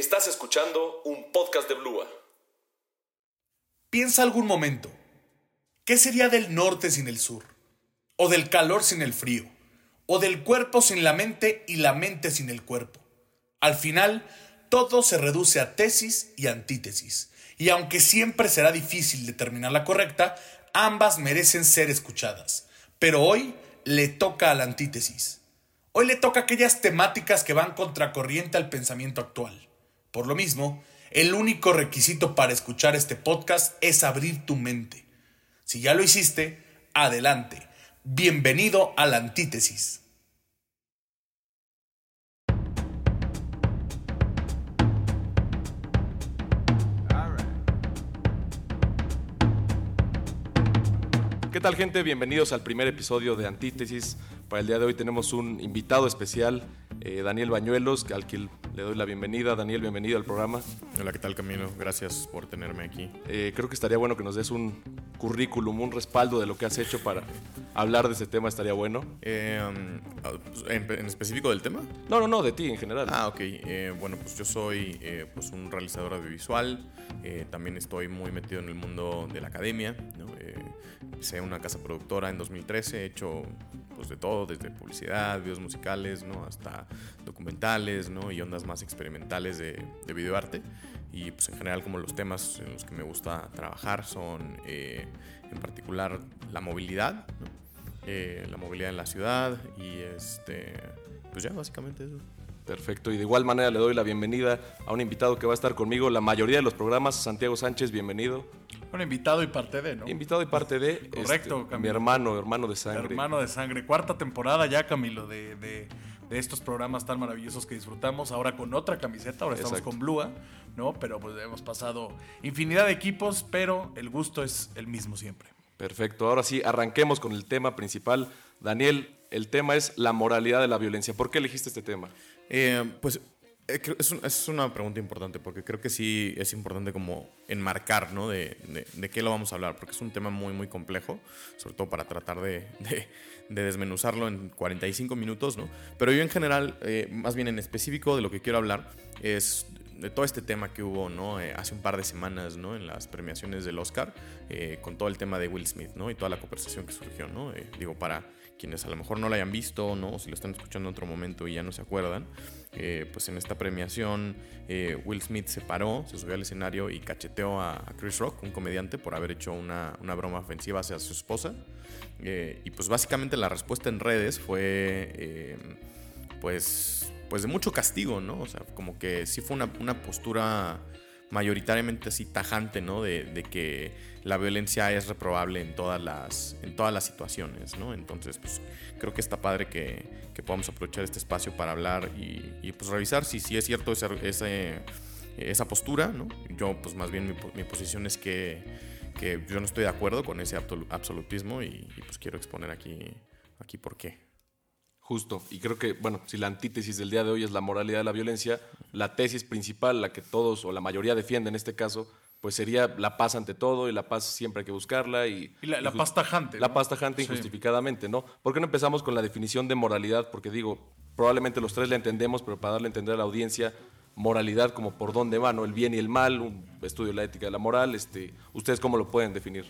Estás escuchando un podcast de Blua. Piensa algún momento, ¿qué sería del norte sin el sur? ¿O del calor sin el frío? ¿O del cuerpo sin la mente y la mente sin el cuerpo? Al final, todo se reduce a tesis y antítesis. Y aunque siempre será difícil determinar la correcta, ambas merecen ser escuchadas. Pero hoy le toca a la antítesis. Hoy le toca aquellas temáticas que van contracorriente al pensamiento actual. Por lo mismo, el único requisito para escuchar este podcast es abrir tu mente. Si ya lo hiciste, adelante. Bienvenido a la antítesis. ¿Qué tal gente? Bienvenidos al primer episodio de Antítesis. Para el día de hoy tenemos un invitado especial, eh, Daniel Bañuelos, al que le doy la bienvenida. Daniel, bienvenido al programa. Hola, ¿qué tal Camilo? Gracias por tenerme aquí. Eh, creo que estaría bueno que nos des un currículum, un respaldo de lo que has hecho para hablar de ese tema, estaría bueno. Eh, ¿en, específico del tema? No, no, no, de ti en general. Ah, ok. bueno, pues yo soy pues un realizador audiovisual. también estoy muy metido en el mundo de la academia. ¿no? Hice una casa productora en 2013, he hecho pues, de todo, desde publicidad, videos musicales, ¿no? hasta documentales ¿no? y ondas más experimentales de, de videoarte. Y pues en general como los temas en los que me gusta trabajar son eh, en particular la movilidad, eh, la movilidad en la ciudad y este, pues ya básicamente eso. Perfecto, y de igual manera le doy la bienvenida a un invitado que va a estar conmigo la mayoría de los programas, Santiago Sánchez, bienvenido. Bueno, invitado y parte de, ¿no? Invitado y parte de. Correcto, este, Mi hermano, hermano de sangre. Hermano de sangre. Cuarta temporada ya, Camilo, de, de, estos programas tan maravillosos que disfrutamos. Ahora con otra camiseta, ahora estamos con Blua, ¿no? Pero pues hemos pasado infinidad de equipos, pero el gusto es el mismo siempre. Perfecto. Ahora sí, arranquemos con el tema principal. Daniel, el tema es la moralidad de la violencia. ¿Por qué elegiste este tema? Eh, pues eh, es, una pregunta importante porque creo que sí es importante como enmarcar, ¿no? De, de, qué lo vamos a hablar, porque es un tema muy, muy complejo, sobre todo para tratar de, de desmenuzarlo en 45 minutos, ¿no? Pero yo en general, eh, más bien en específico de lo que quiero hablar, es de todo este tema que hubo, ¿no? Eh, hace un par de semanas, ¿no? En las premiaciones del Oscar, con todo el tema de Will Smith, ¿no? Y toda la conversación que surgió, ¿no? digo, para quienes a lo mejor no lo hayan visto, ¿no? O si lo están escuchando en otro momento y ya no se acuerdan, eh, pues en esta premiación eh, Will Smith se paró, se subió al escenario y cacheteó a, Chris Rock, un comediante, por haber hecho una, una broma ofensiva hacia su esposa. Eh, y pues básicamente la respuesta en redes fue pues, pues de mucho castigo, ¿no? O sea, como que sí fue una, una postura mayoritariamente así tajante, ¿no? De, de, que la violencia es reprobable en todas las, en todas las situaciones, ¿no? Entonces, pues creo que está padre que, que podamos aprovechar este espacio para hablar y, y pues revisar si, si es cierto ese, ese, esa postura, ¿no? Yo, pues más bien mi, mi, posición es que, que yo no estoy de acuerdo con ese absolutismo y, y pues quiero exponer aquí, aquí por qué. Justo, y creo que, bueno, si la antítesis del día de hoy es la moralidad de la violencia, la tesis principal, la que todos o la mayoría defiende en este caso, pues sería la paz ante todo y la paz siempre hay que buscarla. Y, la, paz tajante. La paz tajante injustificadamente, ¿no? ¿Por qué no empezamos con la definición de moralidad? Porque digo, probablemente los tres la entendemos, pero para darle a entender a la audiencia, moralidad como por dónde va, ¿no? El bien y el mal, un estudio de la ética de la moral, este, ¿ustedes cómo lo pueden definir?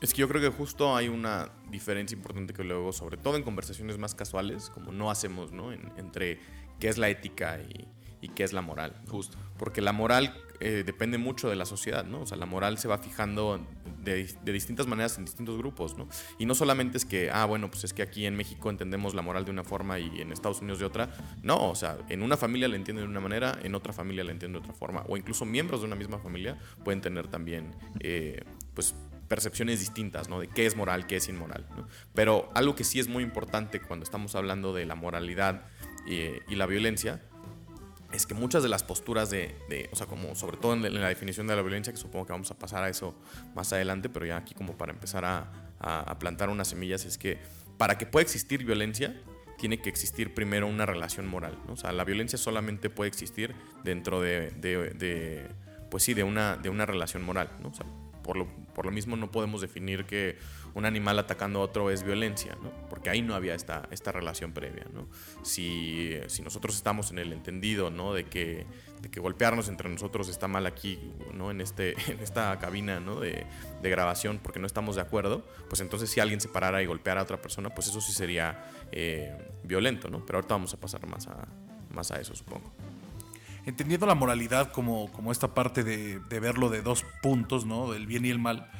Es que yo creo que justo hay una diferencia importante que luego, sobre todo en conversaciones más casuales, como no hacemos, ¿no? entre qué es la ética y, qué es la moral. Justo. Porque la moral eh, depende mucho de la sociedad, ¿no? O sea, la moral se va fijando de, distintas maneras en distintos grupos, ¿no? Y no solamente es que, ah, bueno, pues es que aquí en México entendemos la moral de una forma y en Estados Unidos de otra. No, o sea, en una familia la entienden de una manera, en otra familia la entienden de otra forma. O incluso miembros de una misma familia pueden tener también, eh, pues, percepciones distintas, ¿no? De qué es moral, qué es inmoral. Pero algo que sí es muy importante cuando estamos hablando de la moralidad y, la violencia es que muchas de las posturas de, o sea, como sobre todo en, la definición de la violencia, que supongo que vamos a pasar a eso más adelante, pero ya aquí como para empezar a, plantar unas semillas, es que para que pueda existir violencia, tiene que existir primero una relación moral. O sea, la violencia solamente puede existir dentro de, de, pues sí, de una, de una relación moral. O sea, por lo, por lo mismo no podemos definir que un animal atacando a otro es violencia, ¿no? porque ahí no había esta, esta relación previa. ¿no? Si, si nosotros estamos en el entendido ¿no? de, que, de que golpearnos entre nosotros está mal aquí, ¿no? en, este, en esta cabina ¿no? de, de, grabación, porque no estamos de acuerdo, pues entonces si alguien se parara y golpeara a otra persona, pues eso sí sería eh, violento. ¿no? Pero ahorita vamos a pasar más a, más a eso, supongo entendiendo la moralidad como, como esta parte de, de, verlo de dos puntos, ¿no? Del bien y el mal,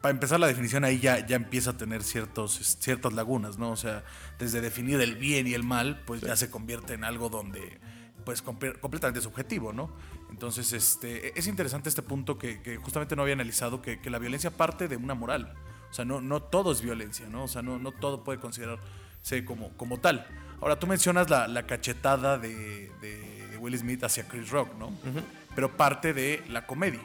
para empezar la definición ahí ya, ya empieza a tener ciertos, ciertas lagunas, ¿no? O sea, desde definir el bien y el mal, pues ya se convierte en algo donde, pues completamente subjetivo, ¿no? Entonces, este, es interesante este punto que, que justamente no había analizado, que, que, la violencia parte de una moral. O sea, no, no todo es violencia, ¿no? O sea, no, no todo puede considerarse como, como tal. Ahora, tú mencionas la, la cachetada de, de, Will Smith hacia Chris Rock, ¿no? Pero parte de la comedia.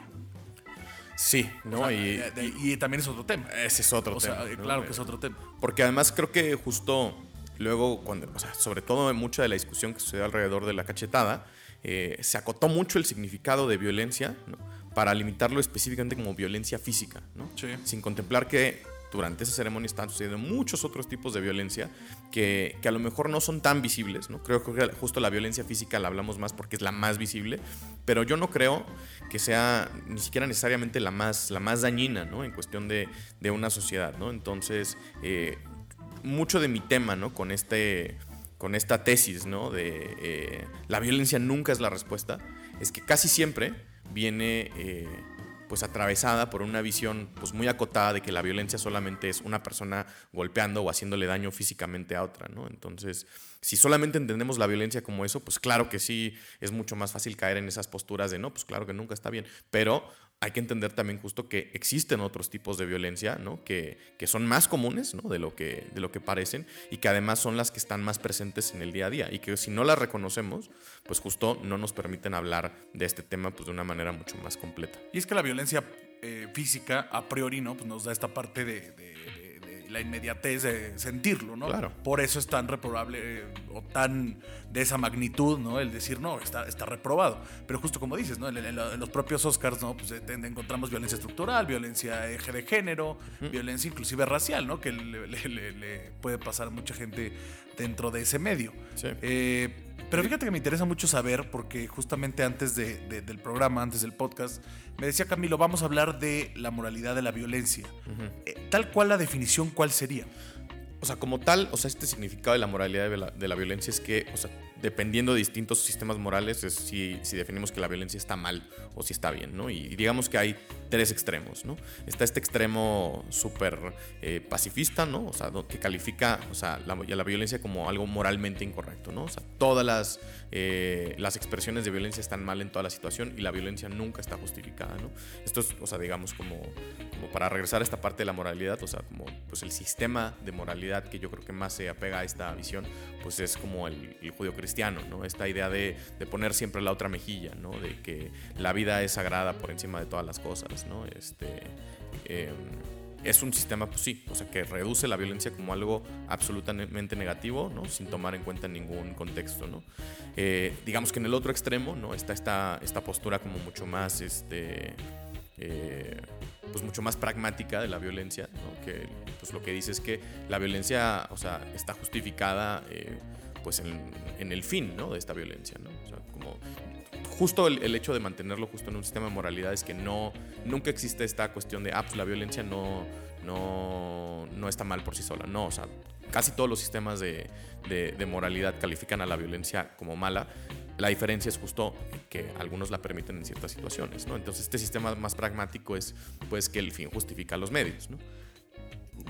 Sí, ¿no? y, y, también es otro tema. Ese es otro tema. Claro que es otro tema. Porque además creo que justo luego, cuando, o sea, sobre todo en mucha de la discusión que sucedió alrededor de la cachetada, eh, se acotó mucho el significado de violencia ¿no? para limitarlo específicamente como violencia física, ¿no? Sí. sin contemplar que durante esa ceremonia están sucediendo muchos otros tipos de violencia que, a lo mejor no son tan visibles. ¿no? Creo que justo la violencia física la hablamos más porque es la más visible, pero yo no creo que sea ni siquiera necesariamente la más, la más dañina ¿no? en cuestión de, de una sociedad. ¿no? Entonces, eh, mucho de mi tema ¿no? con, este, con esta tesis ¿no? de eh, la violencia nunca es la respuesta, es que casi siempre viene... Eh, pues atravesada por una visión pues muy acotada de que la violencia solamente es una persona golpeando o haciéndole daño físicamente a otra, ¿no? Entonces, si solamente entendemos la violencia como eso, pues claro que sí es mucho más fácil caer en esas posturas de no, pues claro que nunca está bien, pero hay que entender también justo que existen otros tipos de violencia, ¿no? Que, que son más comunes, ¿no? De lo, que, de lo que parecen y que además son las que están más presentes en el día a día y que si no las reconocemos, pues justo no nos permiten hablar de este tema pues de una manera mucho más completa. Y es que la violencia eh, física a priori, ¿no? Pues nos da esta parte de, de la inmediatez de sentirlo, ¿no? Claro. Por eso es tan reprobable eh, o tan de esa magnitud, ¿no? El decir, no, está, está reprobado. Pero justo como dices, ¿no? En, en, en los propios Oscars, ¿no? Pues encontramos violencia estructural, violencia eje de género, violencia inclusive racial, ¿no? Que le, le, le, puede pasar a mucha gente dentro de ese medio. Sí. Eh, pero fíjate que me interesa mucho saber, porque justamente antes de, de, del programa, antes del podcast, me decía Camilo, vamos a hablar de la moralidad de la violencia. Uh -huh. eh, tal cual la definición, ¿cuál sería? O sea, como tal, o sea, este significado de la moralidad de la, de la violencia es que, o sea, dependiendo de distintos sistemas morales, es si, definimos que la violencia está mal o si está bien, ¿no? Y, y digamos que hay tres extremos, ¿no? Está este extremo súper eh, pacifista, ¿no? O sea, que califica, o sea, la, la, violencia como algo moralmente incorrecto, ¿no? O sea, todas las, eh, las expresiones de violencia están mal en toda la situación y la violencia nunca está justificada, ¿no? Esto es, o sea, digamos, como, como para regresar a esta parte de la moralidad, o sea, como pues el sistema de moralidad que yo creo que más se apega a esta visión, pues es como el, el judío cristiano, ¿no? Esta idea de, de, poner siempre la otra mejilla, ¿no? De que la vida es sagrada por encima de todas las cosas, ¿no? Este, eh, es un sistema, pues sí, o sea, que reduce la violencia como algo absolutamente negativo, ¿no? Sin tomar en cuenta ningún contexto, ¿no? Eh, digamos que en el otro extremo, ¿no? Está esta, esta postura como mucho más, este... Eh, pues mucho más pragmática de la violencia, ¿no? que pues lo que dice es que la violencia, o sea, está justificada eh, pues en, el fin, ¿no? De esta violencia, ¿no? O sea, como justo el, hecho de mantenerlo justo en un sistema de moralidad es que no, nunca existe esta cuestión de, ah, pues la violencia no, no, no está mal por sí sola, no, o sea, casi todos los sistemas de, de, de moralidad califican a la violencia como mala, la diferencia es justo que algunos la permiten en ciertas situaciones, ¿no? Entonces este sistema más pragmático es pues que el fin justifica los medios, ¿no?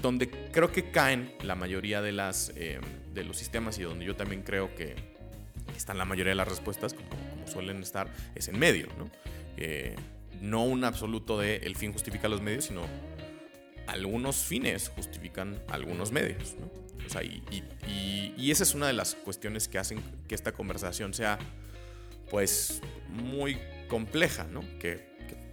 Donde creo que caen la mayoría de, las, eh, de los sistemas y donde yo también creo que están la mayoría de las respuestas, como, suelen estar, es en medio, ¿no? Eh, no un absoluto de el fin justifica los medios, sino algunos fines justifican algunos medios, ¿no? O sea, y, esa es una de las cuestiones que hacen que esta conversación sea, pues, muy compleja, ¿no? Que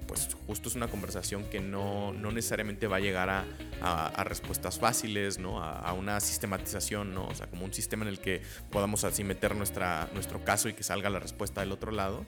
pues justo es una conversación que no, no necesariamente va a llegar a, a, respuestas fáciles, ¿no? A, a, una sistematización, ¿no? O sea, como un sistema en el que podamos así meter nuestra, nuestro caso y que salga la respuesta del otro lado,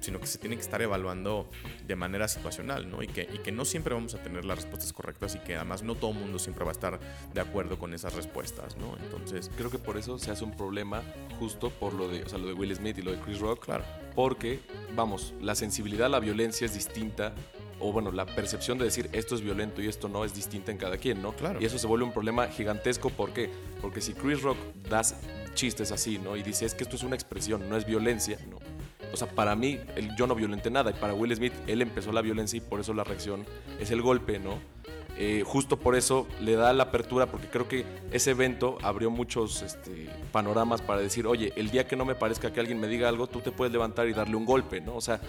sino que se tiene que estar evaluando de manera situacional, ¿no? Y que, y que no siempre vamos a tener las respuestas correctas y que además no todo el mundo siempre va a estar de acuerdo con esas respuestas, ¿no? Entonces... Creo que por eso se hace un problema justo por lo de, o sea, lo de Will Smith y lo de Chris Rock. Claro. Porque, vamos, la sensibilidad a la violencia es distinta o bueno, la percepción de decir esto es violento y esto no es distinta en cada quien, ¿no? Claro. Y eso se vuelve un problema gigantesco, ¿por qué? Porque si Chris Rock das chistes así, ¿no? Y dice, es que esto es una expresión, no es violencia, ¿no? O sea, para mí, yo no violenté nada, y para Will Smith, él empezó la violencia y por eso la reacción es el golpe, ¿no? Eh, justo por eso le da la apertura, porque creo que ese evento abrió muchos este, panoramas para decir, oye, el día que no me parezca que alguien me diga algo, tú te puedes levantar y darle un golpe, ¿no? O sea,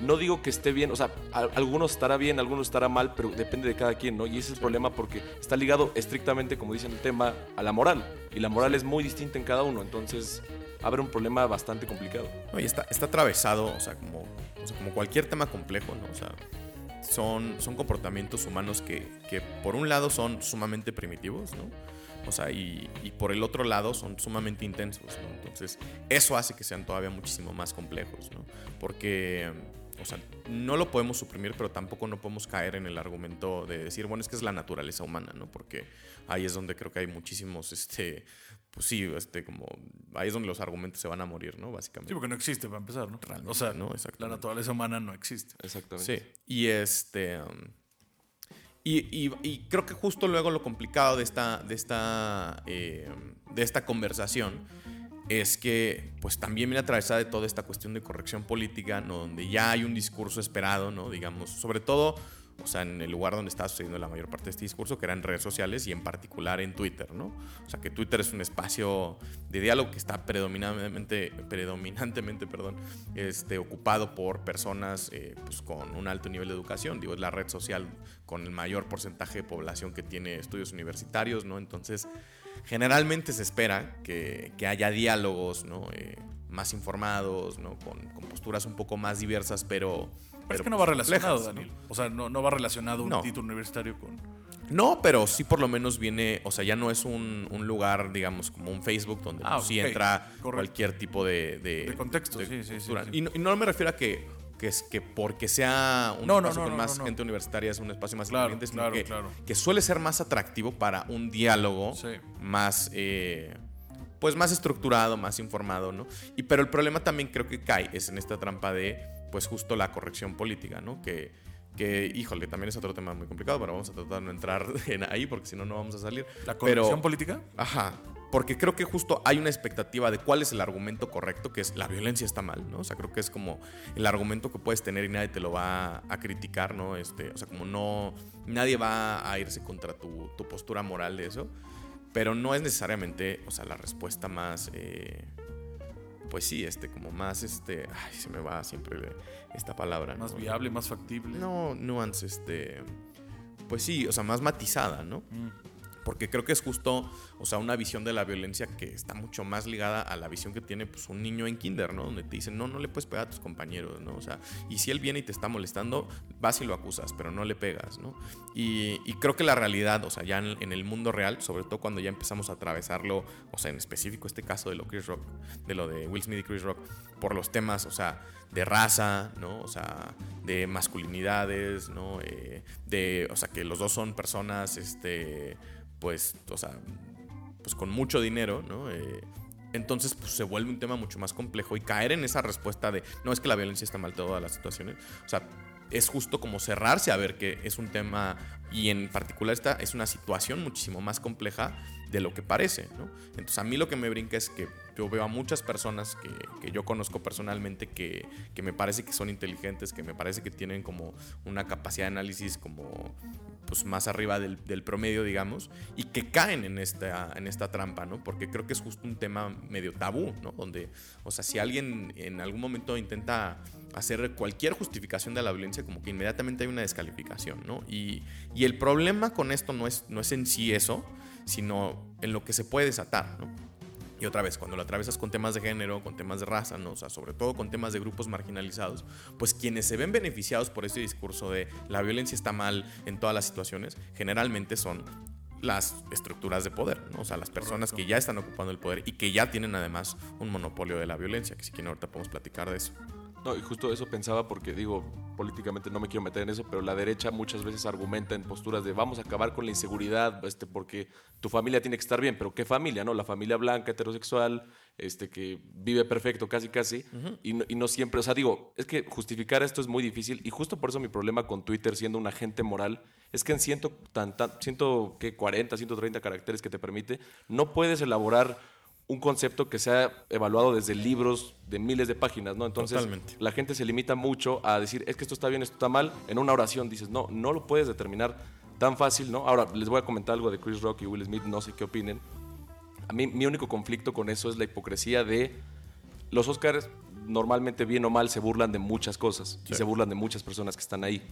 no digo que esté bien, o sea, algunos estará bien, algunos estará mal, pero depende de cada quien, ¿no? Y ese es el problema porque está ligado estrictamente, como dicen el tema, a la moral. Y la moral es muy distinta en cada uno, entonces abre un problema bastante complicado. No, y está, está atravesado, o sea, como, o sea, como cualquier tema complejo, ¿no? O sea, son, son comportamientos humanos que, que por un lado son sumamente primitivos, ¿no? O sea, y, y, por el otro lado son sumamente intensos, ¿no? Entonces, eso hace que sean todavía muchísimo más complejos, ¿no? Porque o sea, no lo podemos suprimir, pero tampoco no podemos caer en el argumento de decir, bueno, es que es la naturaleza humana, ¿no? Porque ahí es donde creo que hay muchísimos, este, pues sí, este, como, ahí es donde los argumentos se van a morir, ¿no? Básicamente. Sí, porque no existe para empezar, ¿no? Realmente, o sea, ¿no? la naturaleza humana no existe. Exactamente. Sí, y este... Um, y, y, y, creo que justo luego lo complicado de esta, de esta, eh, de esta conversación es que pues también viene atravesada de toda esta cuestión de corrección política, ¿no? donde ya hay un discurso esperado, ¿no? digamos, sobre todo, o sea, en el lugar donde está sucediendo la mayor parte de este discurso, que era en redes sociales y en particular en Twitter, ¿no? O sea, que Twitter es un espacio de diálogo que está predominantemente, predominantemente perdón, este, ocupado por personas eh, pues, con un alto nivel de educación, digo, es la red social con el mayor porcentaje de población que tiene estudios universitarios, ¿no? Entonces, generalmente se espera que, que haya diálogos ¿no? Eh, más informados, ¿no? Con, posturas un poco más diversas, pero... Pero, es que no va relacionado, Daniel. ¿no? O sea, no, no va relacionado un no. título universitario con... No, pero sí por lo menos viene, o sea, ya no es un, un lugar, digamos, como un Facebook donde ah, pues, sí entra Correcto. cualquier tipo de... De, de contexto, de sí, sí, sí, y, no, y, no, me refiero a que que es que porque sea un no, espacio no, con no, más gente universitaria es un espacio más claro, sino claro, que, claro. que, suele ser más atractivo para un diálogo sí. más eh, pues más estructurado, más informado, ¿no? Y pero el problema también creo que cae es en esta trampa de pues justo la corrección política, ¿no? Que que, híjole, también es otro tema muy complicado, pero vamos a tratar de no entrar en ahí porque si no, no vamos a salir. ¿La corrección pero, política? Ajá, porque creo que justo hay una expectativa de cuál es el argumento correcto, que es la violencia está mal, ¿no? O sea, creo que es como el argumento que puedes tener y nadie te lo va a criticar, ¿no? Este, o sea, como no, nadie va a irse contra tu, tu postura moral de eso, pero no es necesariamente, o sea, la respuesta más... Eh, pues sí, este, como más, este, ay, se me va siempre esta palabra. Más ¿no? viable, más factible. No, nuance, este, pues sí, o sea, más matizada, ¿no? Mm. Porque creo que es justo, o sea, una visión de la violencia que está mucho más ligada a la visión que tiene pues, un niño en kinder, ¿no? Donde te dicen, no, no le puedes pegar a tus compañeros, ¿no? O sea, y si él viene y te está molestando, vas y lo acusas, pero no le pegas, ¿no? Y, creo que la realidad, o sea, ya en, en, el mundo real, sobre todo cuando ya empezamos a atravesarlo, o sea, en específico este caso de lo, Chris Rock, de lo de Will Smith y Chris Rock, por los temas, o sea, de raza, ¿no? O sea, de masculinidades, ¿no? Eh, de, o sea, que los dos son personas, este pues, o sea, pues con mucho dinero, ¿no? Eh, entonces, pues se vuelve un tema mucho más complejo y caer en esa respuesta de, no es que la violencia está mal todas las situaciones, o sea, es justo como cerrarse a ver que es un tema y en particular esta es una situación muchísimo más compleja de lo que parece, ¿no? Entonces a mí lo que me brinca es que yo veo a muchas personas que, que yo conozco personalmente que, que, me parece que son inteligentes, que me parece que tienen como una capacidad de análisis como pues más arriba del, del promedio, digamos, y que caen en esta, en esta trampa, ¿no? Porque creo que es justo un tema medio tabú, ¿no? Donde, o sea, si alguien en algún momento intenta hacer cualquier justificación de la violencia, como que inmediatamente hay una descalificación, ¿no? Y, y el problema con esto no es, no es en sí eso, sino en lo que se puede desatar, ¿no? Y otra vez, cuando lo atravesas con temas de género, con temas de raza, ¿no? o sea, sobre todo con temas de grupos marginalizados, pues quienes se ven beneficiados por este discurso de la violencia está mal en todas las situaciones, generalmente son las estructuras de poder, ¿no? o sea, las personas que ya están ocupando el poder y que ya tienen además un monopolio de la violencia, que si quieren ahorita podemos platicar de eso. No, y justo eso pensaba porque digo, políticamente no me quiero meter en eso, pero la derecha muchas veces argumenta en posturas de vamos a acabar con la inseguridad, este, porque tu familia tiene que estar bien, pero ¿qué familia? No, la familia blanca, heterosexual, este, que vive perfecto casi casi, y, no, y, no, siempre, o sea, digo, es que justificar esto es muy difícil, y justo por eso mi problema con Twitter siendo un agente moral, es que en ciento, tan, tan, ciento, ¿qué? 40, 130 caracteres que te permite, no puedes elaborar un concepto que se ha evaluado desde libros de miles de páginas, ¿no? Entonces, Totalmente. la gente se limita mucho a decir, es que esto está bien, esto está mal. En una oración dices, no, no lo puedes determinar tan fácil, ¿no? Ahora, les voy a comentar algo de Chris Rock y Will Smith, no sé qué opinen. A mí, mi único conflicto con eso es la hipocresía de los Oscars, normalmente bien o mal, se burlan de muchas cosas sí. y se burlan de muchas personas que están ahí.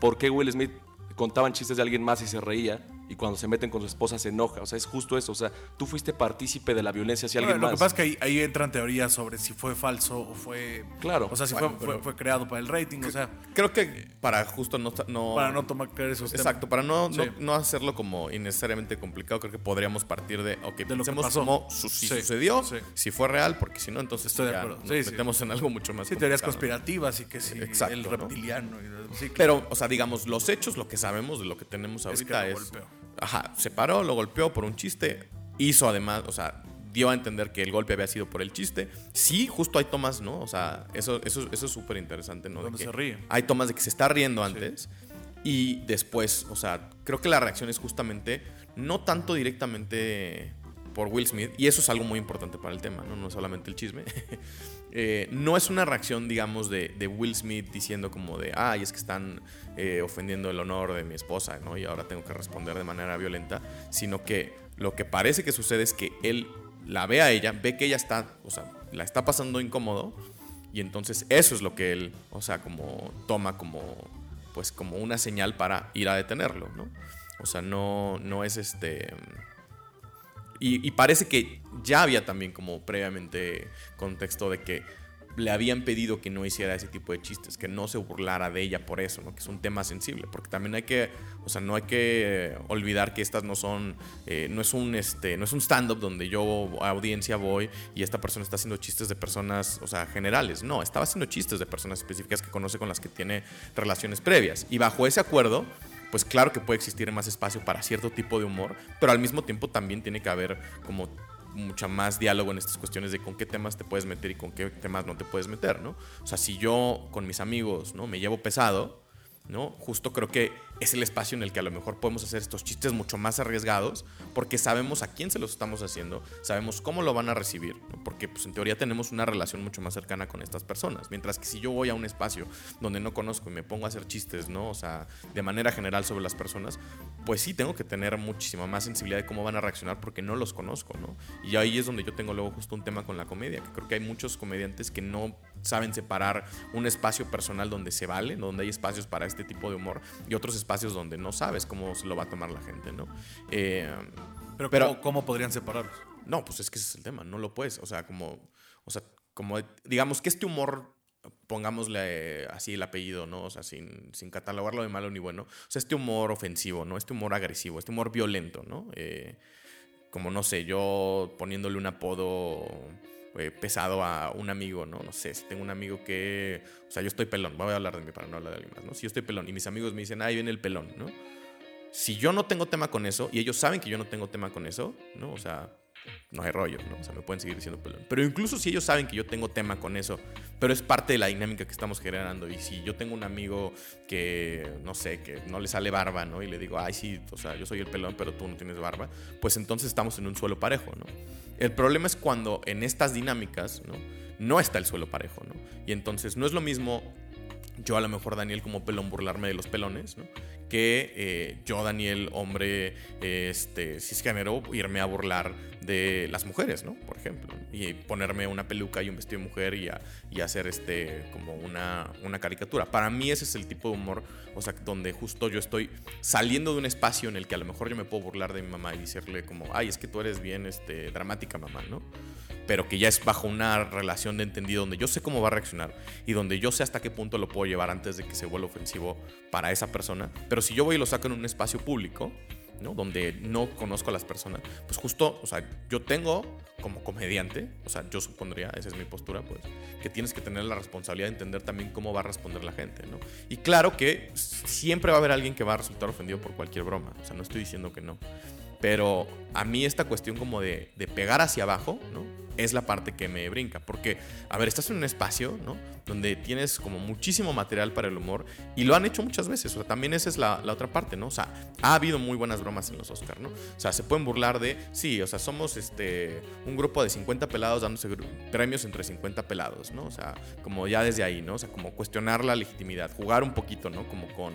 ¿Por qué Will Smith contaban chistes de alguien más y se reía? Y cuando se meten con su esposa se enoja. O sea, es justo eso. O sea, tú fuiste partícipe de la violencia hacia alguien lo más. Lo que pasa es que ahí, ahí, entran teorías sobre si fue falso o fue. Claro. O sea, si bueno, fue, fue, fue, creado para el rating. O sea. Creo que para justo no. no para no tomar esos Exacto, para no, sí. no, no, hacerlo como innecesariamente complicado, creo que podríamos partir de. Ok, de lo que pasó. cómo su, si sí. sucedió, sí. si fue real, porque si no, entonces Estoy de acuerdo. nos metemos en algo mucho más. Sí, teorías conspirativas y que si Exacto, el reptiliano. ¿no? claro. Pero, o sea, digamos, los hechos, lo que sabemos de lo que tenemos ahorita es. Ajá, se paró, lo golpeó por un chiste, hizo además, o sea, dio a entender que el golpe había sido por el chiste. Sí, justo hay tomas, ¿no? O sea, eso, eso, eso es súper interesante, ¿no? Donde se ríe. Hay tomas de que se está riendo antes sí. y después, o sea, creo que la reacción es justamente, no tanto directamente por Will Smith, y eso es algo muy importante para el tema, no, no solamente el chisme. eh, no es una reacción, digamos, de, de, Will Smith diciendo como de, ay, es que están eh, ofendiendo el honor de mi esposa, ¿no? Y ahora tengo que responder de manera violenta, sino que lo que parece que sucede es que él la ve a ella, ve que ella está, o sea, la está pasando incómodo, y entonces eso es lo que él, o sea, como toma como, pues como una señal para ir a detenerlo, ¿no? O sea, no, no es este... Y, parece que ya había también como previamente contexto de que le habían pedido que no hiciera ese tipo de chistes, que no se burlara de ella por eso, ¿no? que es un tema sensible, porque también hay que, o sea, no hay que olvidar que estas no son, eh, no es un, este, no es un stand-up donde yo a audiencia voy y esta persona está haciendo chistes de personas, o sea, generales, no, estaba haciendo chistes de personas específicas que conoce con las que tiene relaciones previas, y bajo ese acuerdo, pues claro que puede existir más espacio para cierto tipo de humor, pero al mismo tiempo también tiene que haber como mucha más diálogo en estas cuestiones de con qué temas te puedes meter y con qué temas no te puedes meter, ¿no? O sea, si yo con mis amigos, ¿no? Me llevo pesado, ¿no? Justo creo que es el espacio en el que a lo mejor podemos hacer estos chistes mucho más arriesgados porque sabemos a quién se los estamos haciendo, sabemos cómo lo van a recibir, porque pues en teoría tenemos una relación mucho más cercana con estas personas, mientras que si yo voy a un espacio donde no conozco y me pongo a hacer chistes, ¿no? O sea, de manera general sobre las personas, pues sí tengo que tener muchísima más sensibilidad de cómo van a reaccionar porque no los conozco, ¿no? Y ahí es donde yo tengo luego justo un tema con la comedia, que creo que hay muchos comediantes que no saben separar un espacio personal donde se vale, donde hay espacios para este tipo de humor y otros espacios donde no sabes cómo se lo va a tomar la gente, ¿no? Eh, pero, pero ¿cómo, ¿cómo, podrían separarlos? No, pues es que ese es el tema, no lo puedes, o sea, como, o sea, como digamos que este humor pongámosle así el apellido, ¿no? O sea, sin, sin, catalogarlo de malo ni bueno. O sea, este humor ofensivo, ¿no? Este humor agresivo, este humor violento, ¿no? Eh, como, no sé, yo poniéndole un apodo eh, pesado a un amigo, ¿no? No sé, si tengo un amigo que, o sea, yo estoy pelón, voy a hablar de mí para no hablar de alguien más, ¿no? Si yo estoy pelón y mis amigos me dicen, ahí viene el pelón, ¿no? Si yo no tengo tema con eso y ellos saben que yo no tengo tema con eso, ¿no? O sea, no hay rollo, ¿no? O sea, me pueden seguir diciendo pelón. Pero incluso si ellos saben que yo tengo tema con eso, pero es parte de la dinámica que estamos generando. Y si yo tengo un amigo que, no sé, que no le sale barba, ¿no? Y le digo, ay, sí, o sea, yo soy el pelón, pero tú no tienes barba, pues entonces estamos en un suelo parejo, ¿no? El problema es cuando en estas dinámicas, ¿no? Está el suelo parejo, ¿no? Y entonces no es lo mismo yo a lo mejor, Daniel, como pelón, burlarme de los pelones, que eh, yo, Daniel, hombre este, cisgénero, irme a burlar de las mujeres, ¿no? Por ejemplo. Y ponerme una peluca y un vestido de mujer y, y hacer este, como una, una caricatura. Para mí ese es el tipo de humor, o sea, donde justo yo estoy saliendo de un espacio en el que a lo mejor yo me puedo burlar de mi mamá y decirle como, ay, es que tú eres bien este, dramática, mamá, ¿no? Pero que ya es bajo una relación de entendido donde yo sé cómo va a reaccionar y donde yo sé hasta qué punto lo puedo llevar antes de que se vuelva ofensivo para esa persona. Pero si yo voy y lo saco en un espacio público, ¿no? donde no conozco a las personas, pues justo, o sea, yo tengo como comediante, o sea, yo supondría, esa es mi postura, pues, que tienes que tener la responsabilidad de entender también cómo va a responder la gente, ¿no? Y claro que siempre va a haber alguien que va a resultar ofendido por cualquier broma, o sea, no estoy diciendo que no, pero a mí esta cuestión como de, de pegar hacia abajo, ¿no? Es la parte que me brinca. Porque, a ver, estás en un espacio, ¿no? Donde tienes como muchísimo material para el humor y lo han hecho muchas veces. O sea, también esa es la, la otra parte, ¿no? O sea, ha habido muy buenas bromas en los Oscars, ¿no? O sea, se pueden burlar de, sí, o sea, somos este, un grupo de 50 pelados dándose premios entre 50 pelados, ¿no? O sea, como ya desde ahí, ¿no? O sea, como cuestionar la legitimidad, jugar un poquito, ¿no? Como con,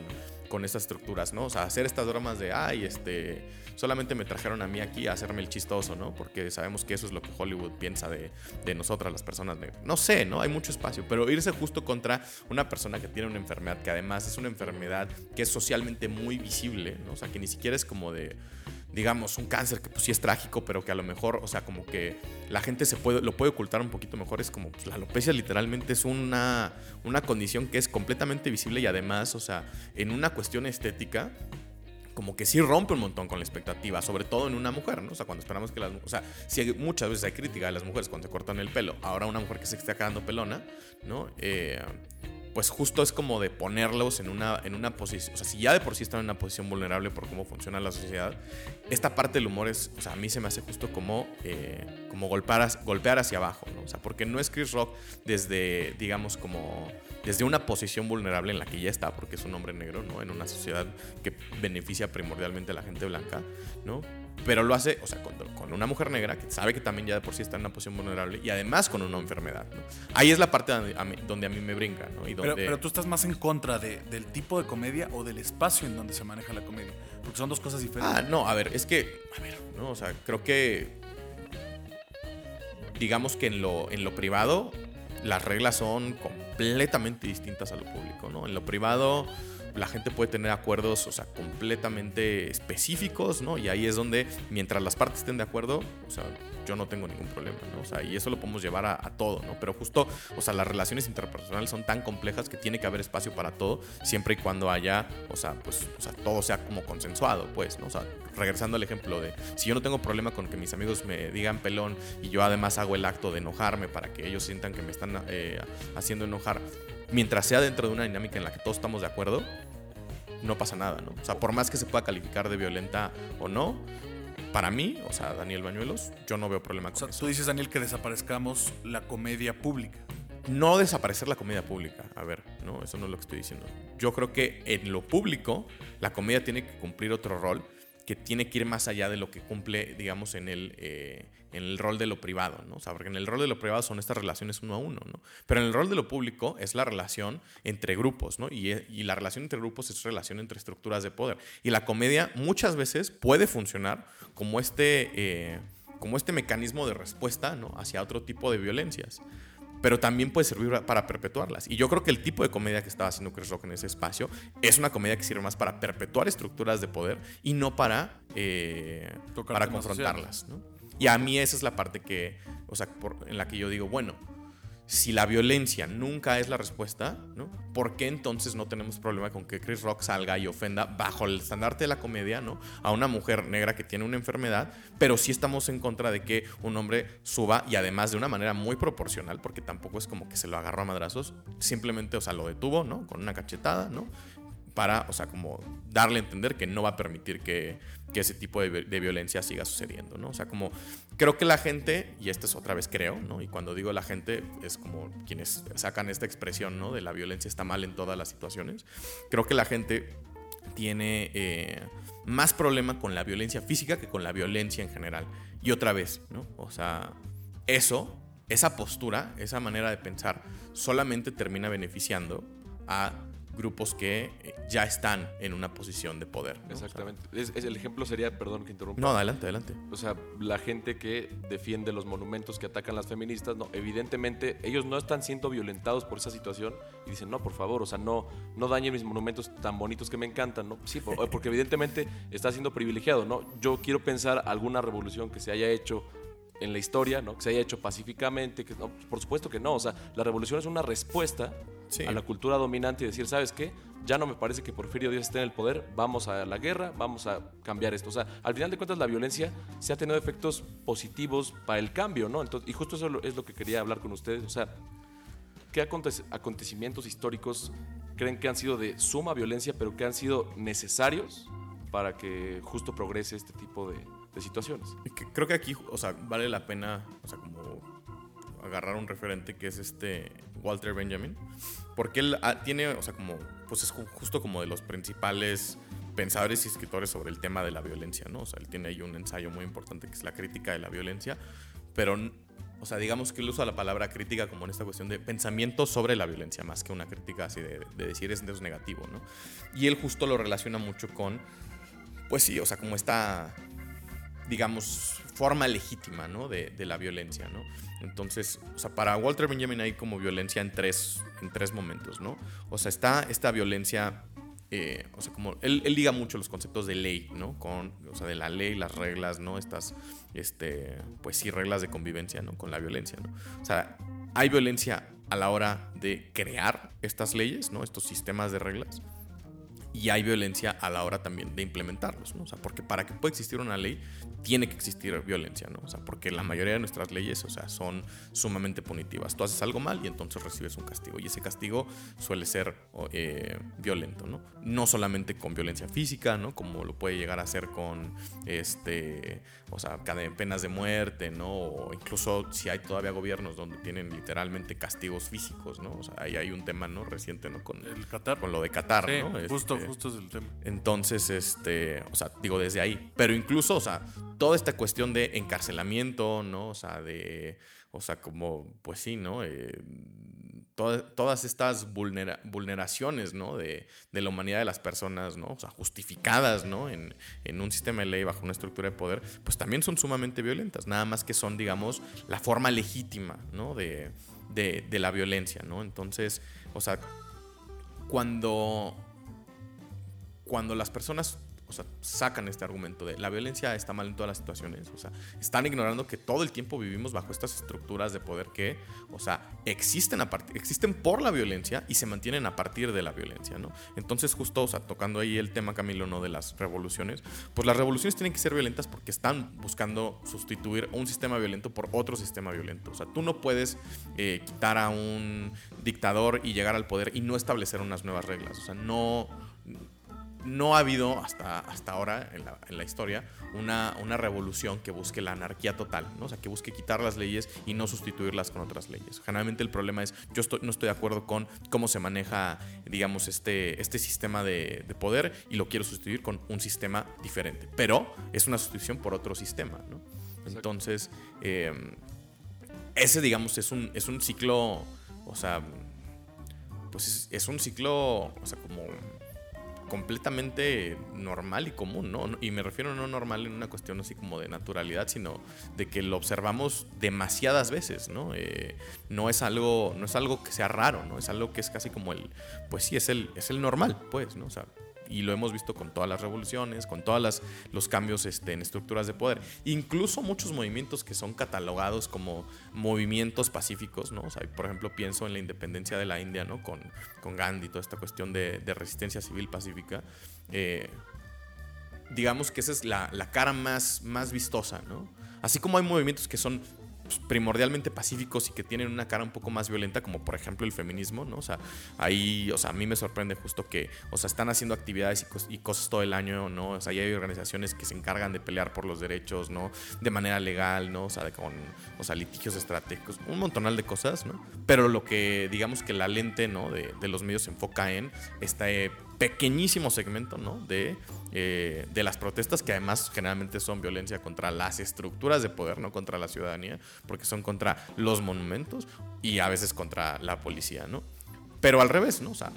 con estas estructuras, ¿no? O sea, hacer estas bromas de, ay, este solamente me trajeron a mí aquí a hacerme el chistoso, ¿no? Porque sabemos que eso es lo que Hollywood piensa de, de nosotras, las personas No sé, ¿no? Hay mucho espacio, pero irse justo contra una persona que tiene una enfermedad, que además es una enfermedad que es socialmente muy visible, ¿no? O sea, que ni siquiera es como de digamos, un cáncer que pues sí es trágico, pero que a lo mejor, o sea, como que la gente se puede, lo puede ocultar un poquito mejor, es como, pues, la alopecia literalmente es una, una condición que es completamente visible y además, o sea, en una cuestión estética, como que sí rompe un montón con la expectativa, sobre todo en una mujer, ¿no? O sea, cuando esperamos que las o sea, si muchas veces hay crítica de las mujeres cuando se cortan el pelo, ahora una mujer que se está quedando pelona, ¿no? Eh, pues justo es como de ponerlos en una, en una posición, o sea, si ya de por sí están en una posición vulnerable por cómo funciona la sociedad, esta parte del humor es, o sea, a mí se me hace justo como, eh, como golpear, golpear hacia abajo, ¿no? O sea, porque no es Chris Rock desde, digamos, como desde una posición vulnerable en la que ya está, porque es un hombre negro, ¿no? En una sociedad que beneficia primordialmente a la gente blanca, ¿no? Pero lo hace, o sea, con, con, una mujer negra que sabe que también ya de por sí está en una posición vulnerable y además con una enfermedad, ¿no? Ahí es la parte donde a mí, donde a mí me brinca, ¿no? Y donde... pero, pero, tú estás más en contra de, del tipo de comedia o del espacio en donde se maneja la comedia, porque son dos cosas diferentes. Ah, no, a ver, es que, a ver, ¿no? O sea, creo que digamos que en lo, en lo privado las reglas son completamente distintas a lo público, ¿no? En lo privado la gente puede tener acuerdos, o sea, completamente específicos, ¿no? Y ahí es donde, mientras las partes estén de acuerdo, o sea, yo no tengo ningún problema, ¿no? O sea, y eso lo podemos llevar a, todo, ¿no? Pero justo, o sea, las relaciones interpersonales son tan complejas que tiene que haber espacio para todo, siempre y cuando haya, o sea, pues, o sea, todo sea como consensuado, pues, ¿no? O sea, regresando al ejemplo de, si yo no tengo problema con que mis amigos me digan pelón y yo además hago el acto de enojarme para que ellos sientan que me están eh, haciendo enojar, mientras sea dentro de una dinámica en la que todos estamos de acuerdo, no pasa nada, ¿no? O sea, por más que se pueda calificar de violenta o no, para mí, o sea, Daniel Bañuelos, yo no veo problema con o sea, Tú dices, Daniel, que desaparezcamos la comedia pública. No desaparecer la comedia pública, a ver, no, eso no es lo que estoy diciendo. Yo creo que en lo público la comedia tiene que cumplir otro rol que tiene que ir más allá de lo que cumple, digamos, en el, eh, en el rol de lo privado, ¿no? O sea, porque en el rol de lo privado son estas relaciones uno a uno, ¿no? Pero en el rol de lo público es la relación entre grupos, ¿no? Y, y la relación entre grupos es relación entre estructuras de poder. Y la comedia muchas veces puede funcionar como este, eh, como este mecanismo de respuesta, ¿no? Hacia otro tipo de violencias pero también puede servir para perpetuarlas. Y yo creo que el tipo de comedia que estaba haciendo Chris Rock en ese espacio es una comedia que sirve más para perpetuar estructuras de poder y no para, eh, para confrontarlas. ¿no? Y a mí esa es la parte que, o sea, en la que yo digo, bueno, si la violencia nunca es la respuesta, ¿no? ¿Por qué entonces no tenemos problema con que Chris Rock salga y ofenda bajo el estandarte de la comedia, ¿no? A una mujer negra que tiene una enfermedad, pero sí estamos en contra de que un hombre suba y además de una manera muy proporcional, porque tampoco es como que se lo agarró a madrazos, simplemente, o sea, lo detuvo, ¿no? Con una cachetada, ¿no? para, o sea, como darle a entender que no va a permitir que, que ese tipo de, violencia siga sucediendo, ¿no? O sea, como creo que la gente, y esto es otra vez creo, ¿no? Y cuando digo la gente es como quienes sacan esta expresión, ¿no? De la violencia está mal en todas las situaciones. Creo que la gente tiene eh, más problema con la violencia física que con la violencia en general. Y otra vez, ¿no? O sea, eso, esa postura, esa manera de pensar, solamente termina beneficiando a grupos que eh, ya están en una posición de poder. Exactamente. es, el ejemplo sería, perdón que interrumpa. No, adelante, adelante. O sea, la gente que defiende los monumentos que atacan las feministas, no, evidentemente ellos no están siendo violentados por esa situación y dicen, no, por favor, o sea, no, no dañen mis monumentos tan bonitos que me encantan, ¿no? Sí, porque evidentemente está siendo privilegiado, ¿no? Yo quiero pensar alguna revolución que se haya hecho en la historia, ¿no? Que se haya hecho pacíficamente, que no, por supuesto que no, o sea, la revolución es una respuesta a la cultura dominante y decir, ¿sabes qué? Ya no me parece que Porfirio Díaz esté en el poder, vamos a la guerra, vamos a cambiar esto. O sea, al final de cuentas la violencia se ha tenido efectos positivos para el cambio, ¿no? Entonces, y justo eso es lo que quería hablar con ustedes, o sea, ¿qué acontecimientos históricos creen que han sido de suma violencia, pero que han sido necesarios para que justo progrese este tipo de, de situaciones. Creo que aquí, o sea, vale la pena, o sea, como agarrar un referente que es este Walter Benjamin, porque él ah, tiene, o sea, como, pues es justo como de los principales pensadores y escritores sobre el tema de la violencia, ¿no? O sea, él tiene ahí un ensayo muy importante que es la crítica de la violencia, pero, o sea, digamos que él usa la palabra crítica como en esta cuestión de pensamiento sobre la violencia, más que una crítica así de, de decir es, es negativo, ¿no? Y él justo lo relaciona mucho con, pues sí, o sea, como esta digamos, forma legítima, ¿no? De, de, la violencia, ¿no? Entonces, o sea, para Walter Benjamin hay como violencia en tres, en tres momentos, ¿no? O sea, está esta violencia, eh, o sea, como él, él, liga mucho los conceptos de ley, ¿no? Con, o sea, de la ley, las reglas, ¿no? Estas, este, pues sí, reglas de convivencia, ¿no? Con la violencia, ¿no? O sea, hay violencia a la hora de crear estas leyes, ¿no? Estos sistemas de reglas y hay violencia a la hora también de implementarlos, ¿no? O sea, porque para que pueda existir una ley tiene que existir violencia, ¿no? O sea, porque la mayoría de nuestras leyes, o sea, son sumamente punitivas. Tú haces algo mal y entonces recibes un castigo y ese castigo suele ser eh, violento, ¿no? No solamente con violencia física, ¿no? Como lo puede llegar a ser con, este, o sea, penas de muerte, ¿no? O incluso si hay todavía gobiernos donde tienen literalmente castigos físicos, ¿no? O sea, ahí hay un tema, ¿no? Reciente, ¿no? Con, el Qatar. Con lo de Qatar, sí, ¿no? Justo, justo es el tema. Entonces, este, o sea, digo desde ahí. Pero incluso, o sea, toda esta cuestión de encarcelamiento, ¿no? O sea, de, o sea, como, pues sí, ¿no? Eh, todas estas vulneraciones, ¿no? De, de, la humanidad de las personas, ¿no? O sea, justificadas, ¿no? En, en, un sistema de ley bajo una estructura de poder, pues también son sumamente violentas, nada más que son, digamos, la forma legítima, ¿no? De, de, de la violencia, ¿no? Entonces, o sea, cuando cuando las personas o sea, sacan este argumento de la violencia está mal en todas las situaciones. O sea, están ignorando que todo el tiempo vivimos bajo estas estructuras de poder que, o sea, existen, a existen por la violencia y se mantienen a partir de la violencia, ¿no? Entonces, justo, o sea, tocando ahí el tema, Camilo, ¿no? De las revoluciones, pues las revoluciones tienen que ser violentas porque están buscando sustituir un sistema violento por otro sistema violento. O sea, tú no puedes eh, quitar a un dictador y llegar al poder y no establecer unas nuevas reglas. O sea, no no ha habido hasta, hasta ahora en la, en la historia una, una, revolución que busque la anarquía total, ¿no? o sea, que busque quitar las leyes y no sustituirlas con otras leyes. Generalmente el problema es, yo estoy, no estoy de acuerdo con cómo se maneja, digamos, este, este sistema de, de poder y lo quiero sustituir con un sistema diferente, pero es una sustitución por otro sistema. ¿no? Entonces, eh, ese, digamos, es un, es un ciclo, o sea, pues es, es un ciclo, o sea, como completamente normal y común, ¿no? Y me refiero no normal en una cuestión así como de naturalidad, sino de que lo observamos demasiadas veces, ¿no? Eh, no, es algo, no es algo que sea raro, ¿no? Es algo que es casi como el, pues sí, es el, es el normal, pues, ¿no? O sea, y lo hemos visto con todas las revoluciones, con todos los cambios este, en estructuras de poder. Incluso muchos movimientos que son catalogados como movimientos pacíficos, ¿no? Por ejemplo, pienso en la independencia de la India, ¿no? Con, con Gandhi, toda esta cuestión de, resistencia civil pacífica. Eh, digamos que esa es la, la, cara más, más vistosa, ¿no? Así como hay movimientos que son pues, primordialmente pacíficos y que tienen una cara un poco más violenta, como por ejemplo el feminismo, ¿no? O sea, ahí, o sea, a mí me sorprende justo que, o sea, están haciendo actividades y, cosas todo el año, ¿no? O sea, hay organizaciones que se encargan de pelear por los derechos, ¿no? De manera legal, ¿no? O sea, con, o sea, litigios estratégicos, un montonal de cosas, ¿no? Pero lo que, digamos que la lente, ¿no? De, de los medios se enfoca en este pequeñísimo segmento, ¿no? De eh, de las protestas, que además generalmente son violencia contra las estructuras de poder, no contra la ciudadanía, porque son contra los monumentos y a veces contra la policía, ¿no? Pero al revés, ¿no? O sea,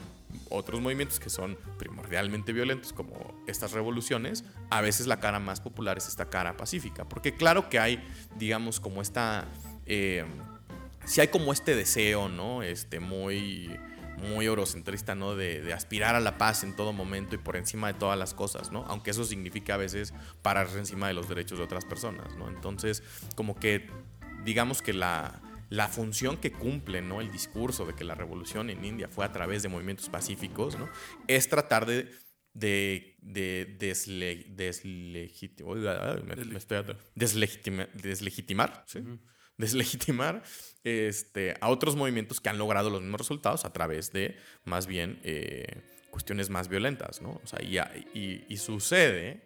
otros movimientos que son primordialmente violentos, como estas revoluciones, a veces la cara más popular es esta cara pacífica. Porque claro que hay, digamos, como esta... Eh, si hay como este deseo, ¿no? Este, muy muy eurocentrista, ¿no? De, aspirar a la paz en todo momento y por encima de todas las cosas, ¿no? Aunque eso significa a veces pararse encima de los derechos de otras personas, ¿no? Entonces, como que digamos que la, la función que cumple, ¿no? El discurso de que la revolución en India fue a través de movimientos pacíficos, ¿no? Es tratar de de, de deslegitimar, ¿sí? Deslegitimar este, a otros movimientos que han logrado los mismos resultados a través de más bien eh, cuestiones más violentas, ¿no? O sea, y, y, sucede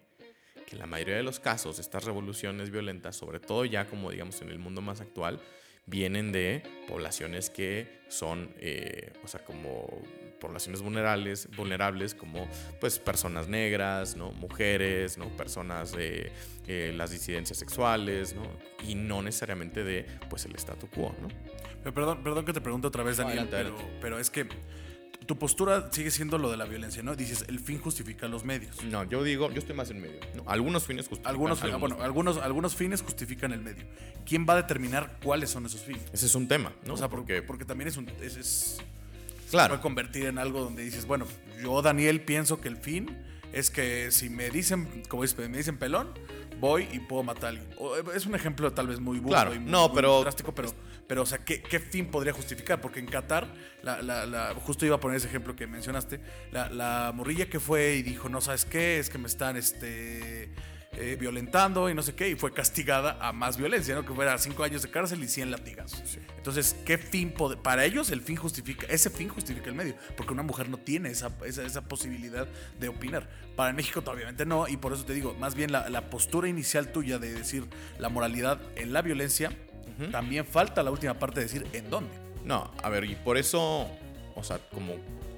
que en la mayoría de los casos estas revoluciones violentas, sobre todo ya como digamos en el mundo más actual, vienen de poblaciones que son, eh, o sea, como poblaciones vulnerables, vulnerables como pues personas negras, ¿no? mujeres, ¿no? personas de eh, las disidencias sexuales, ¿no? y no necesariamente de pues el statu quo. ¿no? Pero perdón, perdón que te pregunte otra vez, Daniel, pero, pero es que tu postura sigue siendo lo de la violencia, ¿no? Dices, el fin justifica los medios. No, yo digo, yo estoy más en medio. algunos fines justifican. Algunos, bueno, algunos, algunos fines justifican el medio. ¿Quién va a determinar cuáles son esos fines? Ese es un tema, ¿no? O sea, porque, porque también es un. Es, claro. Se puede convertir en algo donde dices, bueno, yo, Daniel, pienso que el fin es que si me dicen, como dices, me dicen pelón, voy y puedo matar a alguien. Es un ejemplo tal vez muy burdo y muy, no, pero, drástico, pero, pero o sea, ¿qué, ¿qué, fin podría justificar? Porque en Qatar, la, la, justo iba a poner ese ejemplo que mencionaste, la morrilla que fue y dijo, no sabes qué, es que me están, este eh, violentando y no sé qué, y fue castigada a más violencia, ¿no? Que fuera cinco años de cárcel y 100 latigazos. Entonces, ¿qué fin? Para ellos el fin justifica, ese fin justifica el medio, porque una mujer no tiene esa, esa, posibilidad de opinar. Para México obviamente no, y por eso te digo, más bien la, postura inicial tuya de decir la moralidad en la violencia, también falta la última parte de decir en dónde. No, a ver, y por eso, o sea, como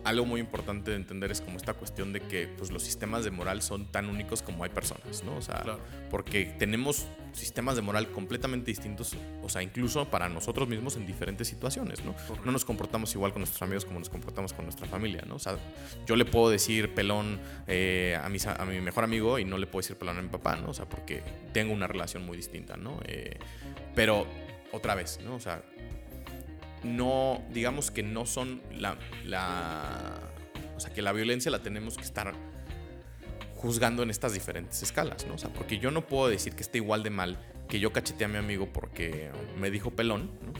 algo muy importante de entender es como esta cuestión de que pues, los sistemas de moral son tan únicos como hay personas, ¿no? O sea, porque tenemos sistemas de moral completamente distintos, o sea, incluso para nosotros mismos en diferentes situaciones, ¿no? No nos comportamos igual con nuestros amigos como nos comportamos con nuestra familia, ¿no? O sea, yo le puedo decir pelón eh, a, mi, a mi mejor amigo y no le puedo decir pelón a mi papá, ¿no? O sea, porque tengo una relación muy distinta, ¿no? Eh, pero otra vez, ¿no? O sea, no, digamos que no son la, la, o sea, que la violencia la tenemos que estar juzgando en estas diferentes escalas, ¿no? O sea, porque yo no puedo decir que esté igual de mal que yo cachete a mi amigo porque me dijo pelón, ¿no?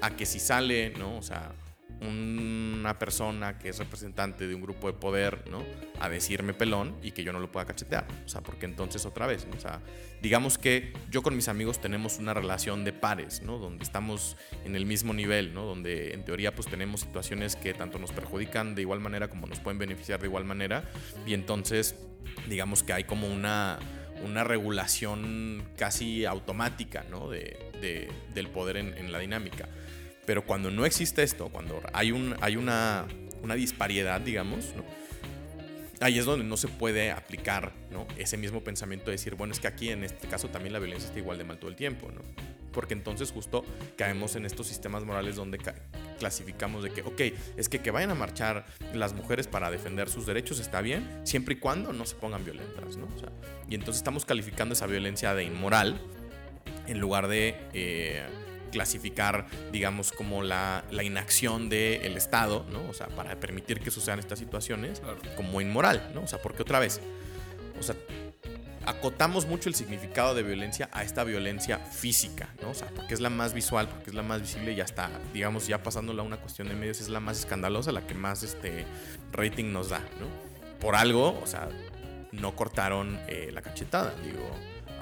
A que si sale, ¿no? O sea, una persona que es representante de un grupo de poder, ¿no? A decirme pelón y que yo no lo pueda cachetear. O sea, porque entonces otra vez. O sea, digamos que yo con mis amigos tenemos una relación de pares, ¿no? Donde estamos en el mismo nivel, ¿no? Donde en teoría pues tenemos situaciones que tanto nos perjudican de igual manera como nos pueden beneficiar de igual manera. Y entonces, digamos que hay como una una regulación casi automática ¿no? de, del poder en, en la dinámica. Pero cuando no existe esto, cuando hay, un, hay una, una disparidad, digamos, ¿no? ahí es donde no se puede aplicar ¿no? ese mismo pensamiento de decir, bueno, es que aquí en este caso también la violencia está igual de mal todo el tiempo, ¿no? Porque entonces justo caemos en estos sistemas morales donde clasificamos de que, ok, es que que vayan a marchar las mujeres para defender sus derechos está bien, siempre y cuando no se pongan violentas, ¿no? O sea, y entonces estamos calificando esa violencia de inmoral en lugar de... Eh, clasificar, digamos, como la, la inacción del Estado, ¿no? O sea, para permitir que sucedan estas situaciones como inmoral, ¿no? O sea, porque otra vez, o sea, acotamos mucho el significado de violencia a esta violencia física, ¿no? O sea, porque es la más visual, porque es la más visible y hasta, digamos, ya pasándola a una cuestión de medios, es la más escandalosa, la que más este rating nos da, ¿no? Por algo, o sea, no cortaron eh, la cachetada, digo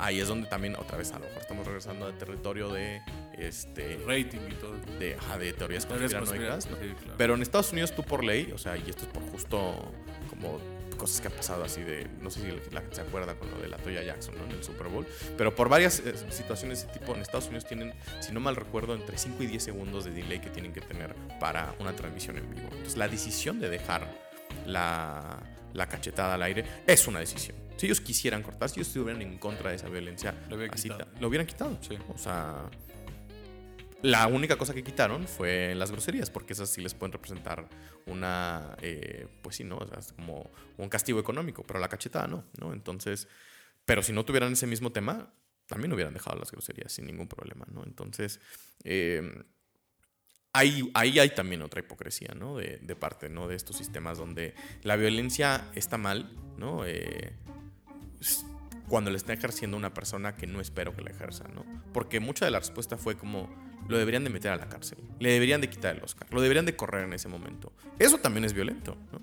ahí es donde también otra vez a lo mejor estamos regresando al territorio de este rating y todo de, de teorías conspiranoicas pero en Estados Unidos tú por ley o sea y esto es por justo como cosas que han pasado así de no sé si la, se acuerda con lo de la Toya Jackson ¿no? en el Super Bowl pero por varias eh, situaciones de ese tipo en Estados Unidos tienen si no mal recuerdo entre 5 y 10 segundos de delay que tienen que tener para una transmisión en vivo entonces la decisión de dejar la, la cachetada al aire es una decisión si ellos quisieran cortar, si ellos estuvieran en contra de esa violencia, lo, quitado. lo hubieran quitado. Sí. O sea, La única cosa que quitaron fue las groserías, porque esas sí les pueden representar una, eh, pues sí, ¿no? O sea, como un castigo económico, pero la cachetada no, ¿no? Entonces, pero si no tuvieran ese mismo tema, también hubieran dejado las groserías sin ningún problema, ¿no? Entonces, eh, ahí, ahí hay también otra hipocresía, ¿no? De, de, parte, ¿no? De estos sistemas donde la violencia está mal, ¿no? Eh, cuando le está ejerciendo una persona que no espero que la ejerza, ¿no? Porque mucha de la respuesta fue como, lo deberían de meter a la cárcel, le deberían de quitar el Oscar, lo deberían de correr en ese momento. Eso también es violento, ¿no?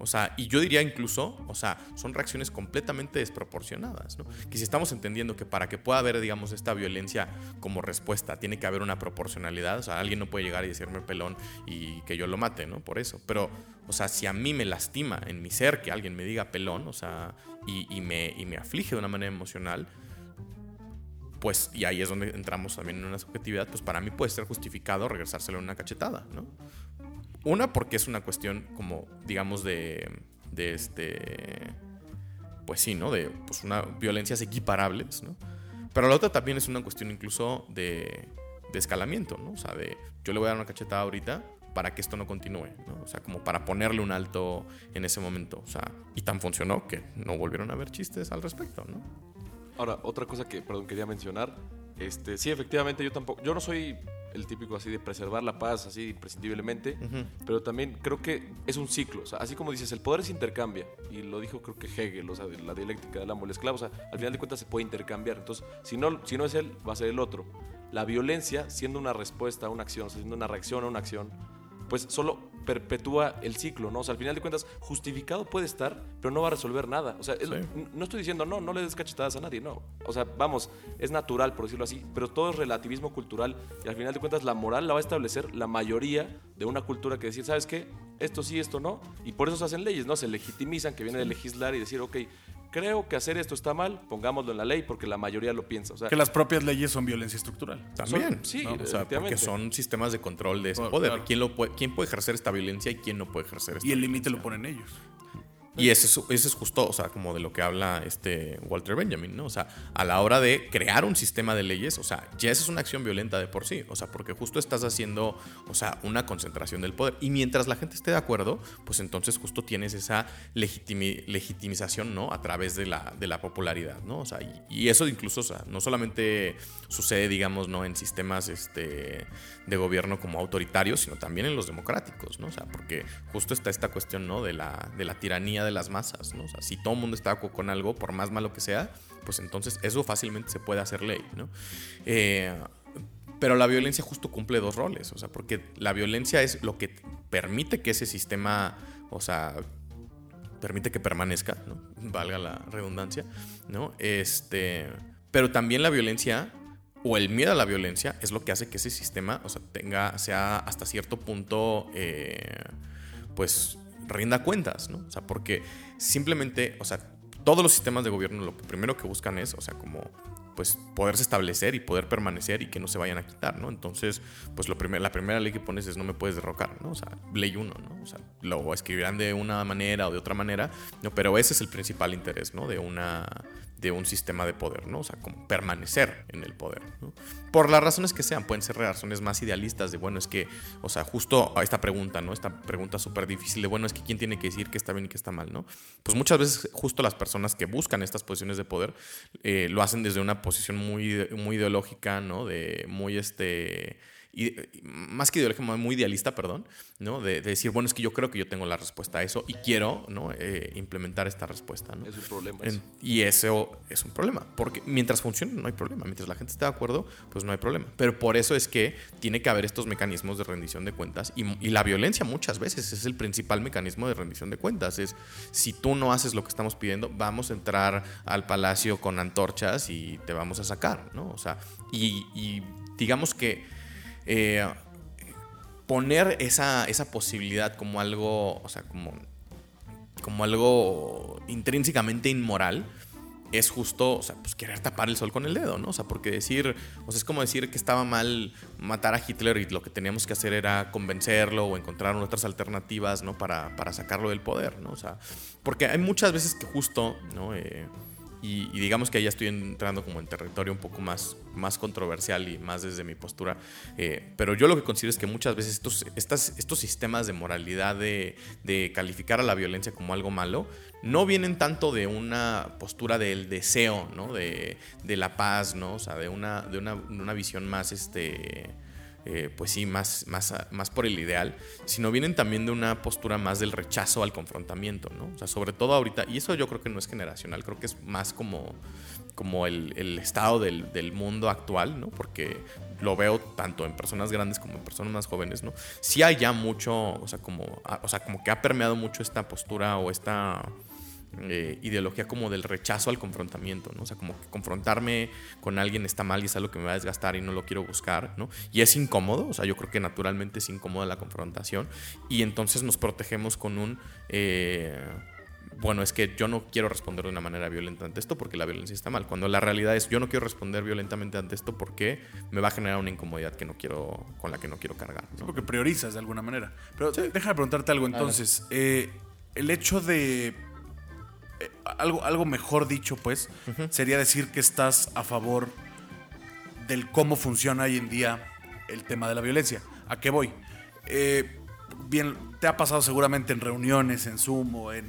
O sea, y yo diría incluso, o sea, son reacciones completamente desproporcionadas, ¿no? Que si estamos entendiendo que para que pueda haber, digamos, esta violencia como respuesta, tiene que haber una proporcionalidad, o sea, alguien no puede llegar y decirme pelón y que yo lo mate, ¿no? Por eso. Pero, o sea, si a mí me lastima en mi ser que alguien me diga pelón, o sea, y, y me, y me aflige de una manera emocional, pues, y ahí es donde entramos también en una subjetividad, pues para mí puede ser justificado regresárselo una cachetada, ¿no? Una, porque es una cuestión como, digamos, de, de este, pues sí, ¿no? De pues una, violencias equiparables, ¿no? Pero la otra también es una cuestión incluso de, de escalamiento, ¿no? O sea, de yo le voy a dar una cachetada ahorita para que esto no continúe, ¿no? O sea, como para ponerle un alto en ese momento, o sea, y tan funcionó que no volvieron a haber chistes al respecto, ¿no? Ahora, otra cosa que, perdón, quería mencionar, este, sí, efectivamente, yo tampoco, yo no soy el típico así de preservar la paz así imprescindiblemente, pero también creo que es un ciclo, o sea, así como dices, el poder se intercambia, y lo dijo creo que Hegel, o sea, de la dialéctica del amo el esclavo, o sea, al final de cuentas se puede intercambiar, entonces, si no, si no es él, va a ser el otro. La violencia, siendo una respuesta a una acción, siendo una reacción a una acción, pues solo perpetúa el ciclo, ¿no? O sea, al final de cuentas, justificado puede estar, pero no va a resolver nada. O sea, es, no estoy diciendo, no, no le des cachetadas a nadie, no. O sea, vamos, es natural, por decirlo así, pero todo es relativismo cultural y al final de cuentas la moral la va a establecer la mayoría de una cultura que decir, ¿sabes qué? Esto sí, esto no. Y por eso se hacen leyes, ¿no? Se legitimizan, que viene de legislar y decir, ok, creo que hacer esto está mal, pongámoslo en la ley porque la mayoría lo piensa. O sea, que las propias leyes son violencia estructural. También. Son, sí, ¿no? o sea, porque son sistemas de control de ese poder. Claro. ¿Quién, lo puede, ¿Quién puede ejercer esta violencia y quién no puede ejercer esta Y el límite lo ponen ellos. Y ese es, ese es justo, o sea, como de lo que habla este Walter Benjamin, ¿no? O sea, a la hora de crear un sistema de leyes, o sea, ya esa es una acción violenta de por sí, o sea, porque justo estás haciendo, o sea, una concentración del poder. Y mientras la gente esté de acuerdo, pues entonces justo tienes esa legitimi legitimización, ¿no? A través de la, de la popularidad, ¿no? O sea, y, y, eso incluso, o sea, no solamente sucede, digamos, ¿no? En sistemas este, de gobierno como autoritarios, sino también en los democráticos, ¿no? O sea, porque justo está esta cuestión, ¿no? De la, de la tiranía de las masas, ¿no? O sea, si todo el mundo está con algo, por más malo que sea, pues entonces eso fácilmente se puede hacer ley, ¿no? Eh, pero la violencia justo cumple dos roles, o sea, porque la violencia es lo que permite que ese sistema, o sea, permite que permanezca, ¿no? Valga la redundancia, ¿no? Este, pero también la violencia o el miedo a la violencia es lo que hace que ese sistema, o sea, tenga, sea hasta cierto punto, eh, pues rinda cuentas, ¿no? O sea, porque simplemente, o sea, todos los sistemas de gobierno lo primero que buscan es, o sea, como pues poderse establecer y poder permanecer y que no se vayan a quitar, ¿no? Entonces, pues lo primer, la primera ley que pones es no me puedes derrocar, ¿no? O sea, ley uno, ¿no? O sea, lo escribirán de una manera o de otra manera, ¿no? Pero ese es el principal interés, ¿no? De una de un sistema de poder, ¿no? O sea, como permanecer en el poder, ¿no? Por las razones que sean, pueden ser razones más idealistas de, bueno, es que, o sea, justo a esta pregunta, ¿no? Esta pregunta súper difícil de, bueno, es que quién tiene que decir que está bien y que está mal, ¿no? Pues muchas veces justo las personas que buscan estas posiciones de poder eh, lo hacen desde una posición muy, muy ideológica, ¿no? De muy, este y, más que ideológico, muy idealista, perdón, ¿no? De, de, decir, bueno, es que yo creo que yo tengo la respuesta a eso y quiero, ¿no? Eh, implementar esta respuesta, ¿no? Es un problema. Y eso es un problema, porque mientras funcione no hay problema, mientras la gente esté de acuerdo, pues no hay problema. Pero por eso es que tiene que haber estos mecanismos de rendición de cuentas y, y la violencia muchas veces es el principal mecanismo de rendición de cuentas. Es, si tú no haces lo que estamos pidiendo, vamos a entrar al palacio con antorchas y te vamos a sacar, ¿no? O sea, y, y digamos que eh, poner esa, esa, posibilidad como algo, o sea, como, como algo intrínsecamente inmoral, es justo, o sea, pues querer tapar el sol con el dedo, ¿no? O sea, porque decir, o sea, es como decir que estaba mal matar a Hitler y lo que teníamos que hacer era convencerlo o encontrar otras alternativas, ¿no? Para, para sacarlo del poder, ¿no? O sea, porque hay muchas veces que justo, ¿no? Eh, y, digamos que ahí ya estoy entrando como en territorio un poco más, más controversial y más desde mi postura. Eh, pero yo lo que considero es que muchas veces estos, estas, estos sistemas de moralidad, de, de, calificar a la violencia como algo malo, no vienen tanto de una postura del deseo, ¿no? De, de la paz, ¿no? O sea, de una, de una, una visión más, este eh, pues sí, más, más, más por el ideal, sino vienen también de una postura más del rechazo al confrontamiento, ¿no? O sea, sobre todo ahorita, y eso yo creo que no es generacional, creo que es más como, como el, el estado del, del, mundo actual, ¿no? Porque lo veo tanto en personas grandes como en personas más jóvenes, ¿no? Sí hay ya mucho, o sea, como, o sea, como que ha permeado mucho esta postura o esta eh, ideología como del rechazo al confrontamiento, ¿no? O sea, como que confrontarme con alguien está mal y es algo que me va a desgastar y no lo quiero buscar, ¿no? Y es incómodo, o sea, yo creo que naturalmente es incómoda la confrontación y entonces nos protegemos con un... Eh, bueno, es que yo no quiero responder de una manera violenta ante esto porque la violencia está mal. Cuando la realidad es yo no quiero responder violentamente ante esto porque me va a generar una incomodidad que no quiero, con la que no quiero cargar. ¿no? porque priorizas de alguna manera. Pero déjame preguntarte algo entonces. Eh, el hecho de eh, algo, algo mejor dicho, pues, sería decir que estás a favor del cómo funciona hoy en día el tema de la violencia. ¿A qué voy? Eh, bien, te ha pasado seguramente en reuniones, en Zoom o en,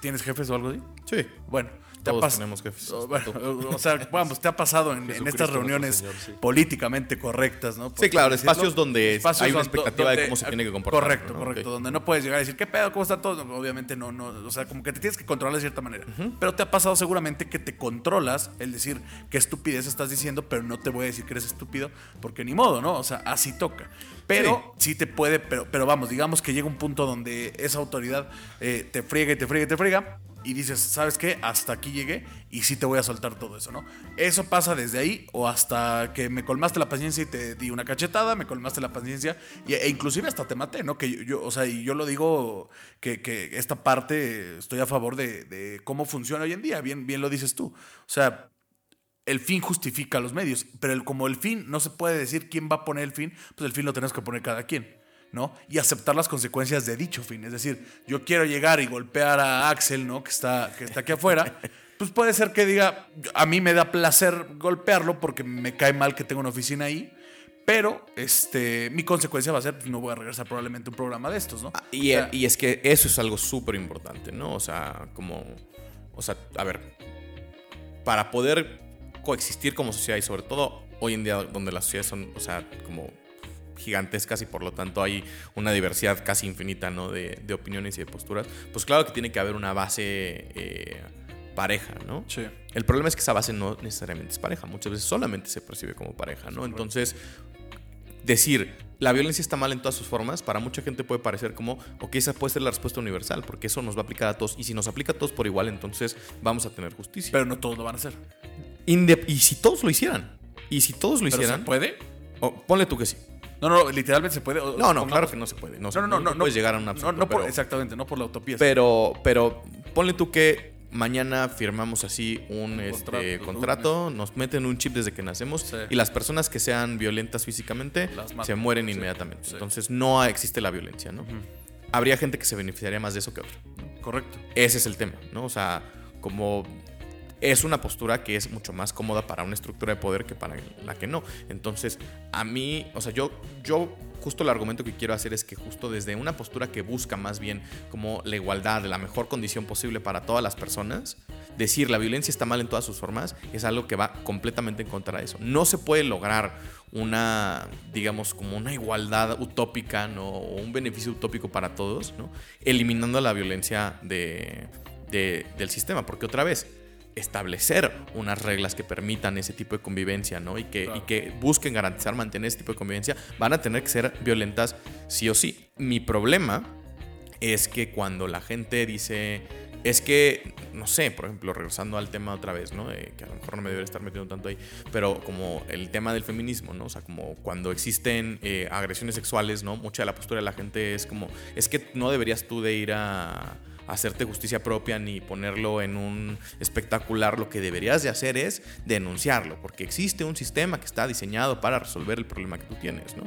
¿Tienes jefes o algo así? Sí. Bueno, todos tenemos jefes. o sea, vamos, te ha pasado en, estas reuniones políticamente correctas, ¿no? sí, claro, espacios donde hay una expectativa de cómo se tiene que comportar. Correcto, correcto. Donde no puedes llegar a decir, ¿qué pedo? ¿Cómo está todo? Obviamente no, no, o sea, como que te tienes que controlar de cierta manera. Pero te ha pasado seguramente que te controlas el decir qué estupidez estás diciendo, pero no te voy a decir que eres estúpido, porque ni modo, ¿no? O sea, así toca. Pero sí, te puede, pero, pero vamos, digamos que llega un punto donde esa autoridad eh, te friega y te friega y te friega y dices, ¿sabes qué? Hasta aquí llegué y sí te voy a soltar todo eso, ¿no? Eso pasa desde ahí o hasta que me colmaste la paciencia y te di una cachetada, me colmaste la paciencia e inclusive hasta te maté, ¿no? Que yo, o sea, y yo lo digo que, que esta parte estoy a favor de, de, cómo funciona hoy en día, bien, bien lo dices tú. O sea, el fin justifica los medios, pero el, como el fin no se puede decir quién va a poner el fin, pues el fin lo tenemos que poner cada quien. ¿No? Y aceptar las consecuencias de dicho fin. Es decir, yo quiero llegar y golpear a Axel, ¿no? Que está, que está aquí afuera. Pues puede ser que diga, a mí me da placer golpearlo porque me cae mal que tenga una oficina ahí. Pero este, mi consecuencia va a ser, pues, no voy a regresar probablemente a un programa de estos, ¿no? Ah, y, y es que eso es algo súper importante, ¿no? O sea, como, o sea, a ver, para poder coexistir como sociedad y sobre todo hoy en día donde las sociedades son, o sea, como gigantescas y por lo tanto hay una diversidad casi infinita ¿no? de, de opiniones y de posturas, pues claro que tiene que haber una base eh, pareja, ¿no? Sí. El problema es que esa base no necesariamente es pareja, muchas veces solamente se percibe como pareja, ¿no? Entonces, decir la violencia está mal en todas sus formas, para mucha gente puede parecer como, ok, esa puede ser la respuesta universal, porque eso nos va a aplicar a todos, y si nos aplica a todos por igual, entonces vamos a tener justicia. Pero no todos lo van a hacer. y si todos lo hicieran, y si todos lo hicieran... ¿Se puede? ponle tú que sí. No, no, literalmente se puede. no, no, claro que no se puede. No, no, no, no, puedes llegar a un absurdo. No, por, exactamente, no por la utopía. Pero, pero ponle tú que mañana firmamos así un, este, contrato, nos meten un chip desde que nacemos y las personas que sean violentas físicamente se mueren inmediatamente. Entonces no existe la violencia, ¿no? Habría gente que se beneficiaría más de eso que otra. Correcto. Ese es el tema, ¿no? O sea, como es una postura que es mucho más cómoda para una estructura de poder que para la que no. Entonces, a mí, o sea, yo, yo justo el argumento que quiero hacer es que justo desde una postura que busca más bien como la igualdad, la mejor condición posible para todas las personas, decir la violencia está mal en todas sus formas es algo que va completamente en contra de eso. No se puede lograr una, digamos, como una igualdad utópica, ¿no? O un beneficio utópico para todos, ¿no? Eliminando la violencia de, del sistema, porque otra vez, establecer unas reglas que permitan ese tipo de convivencia, ¿no? Y que, y que busquen garantizar, mantener ese tipo de convivencia, van a tener que ser violentas sí o sí. Mi problema es que cuando la gente dice, es que, no sé, por ejemplo, regresando al tema otra vez, ¿no? que a lo mejor no me debería estar metiendo tanto ahí, pero como el tema del feminismo, ¿no? O sea, como cuando existen eh, agresiones sexuales, ¿no? Mucha de la postura de la gente es como, es que no deberías tú de ir a hacerte justicia propia ni ponerlo en un espectacular. Lo que deberías de hacer es denunciarlo, porque existe un sistema que está diseñado para resolver el problema que tú tienes, ¿no?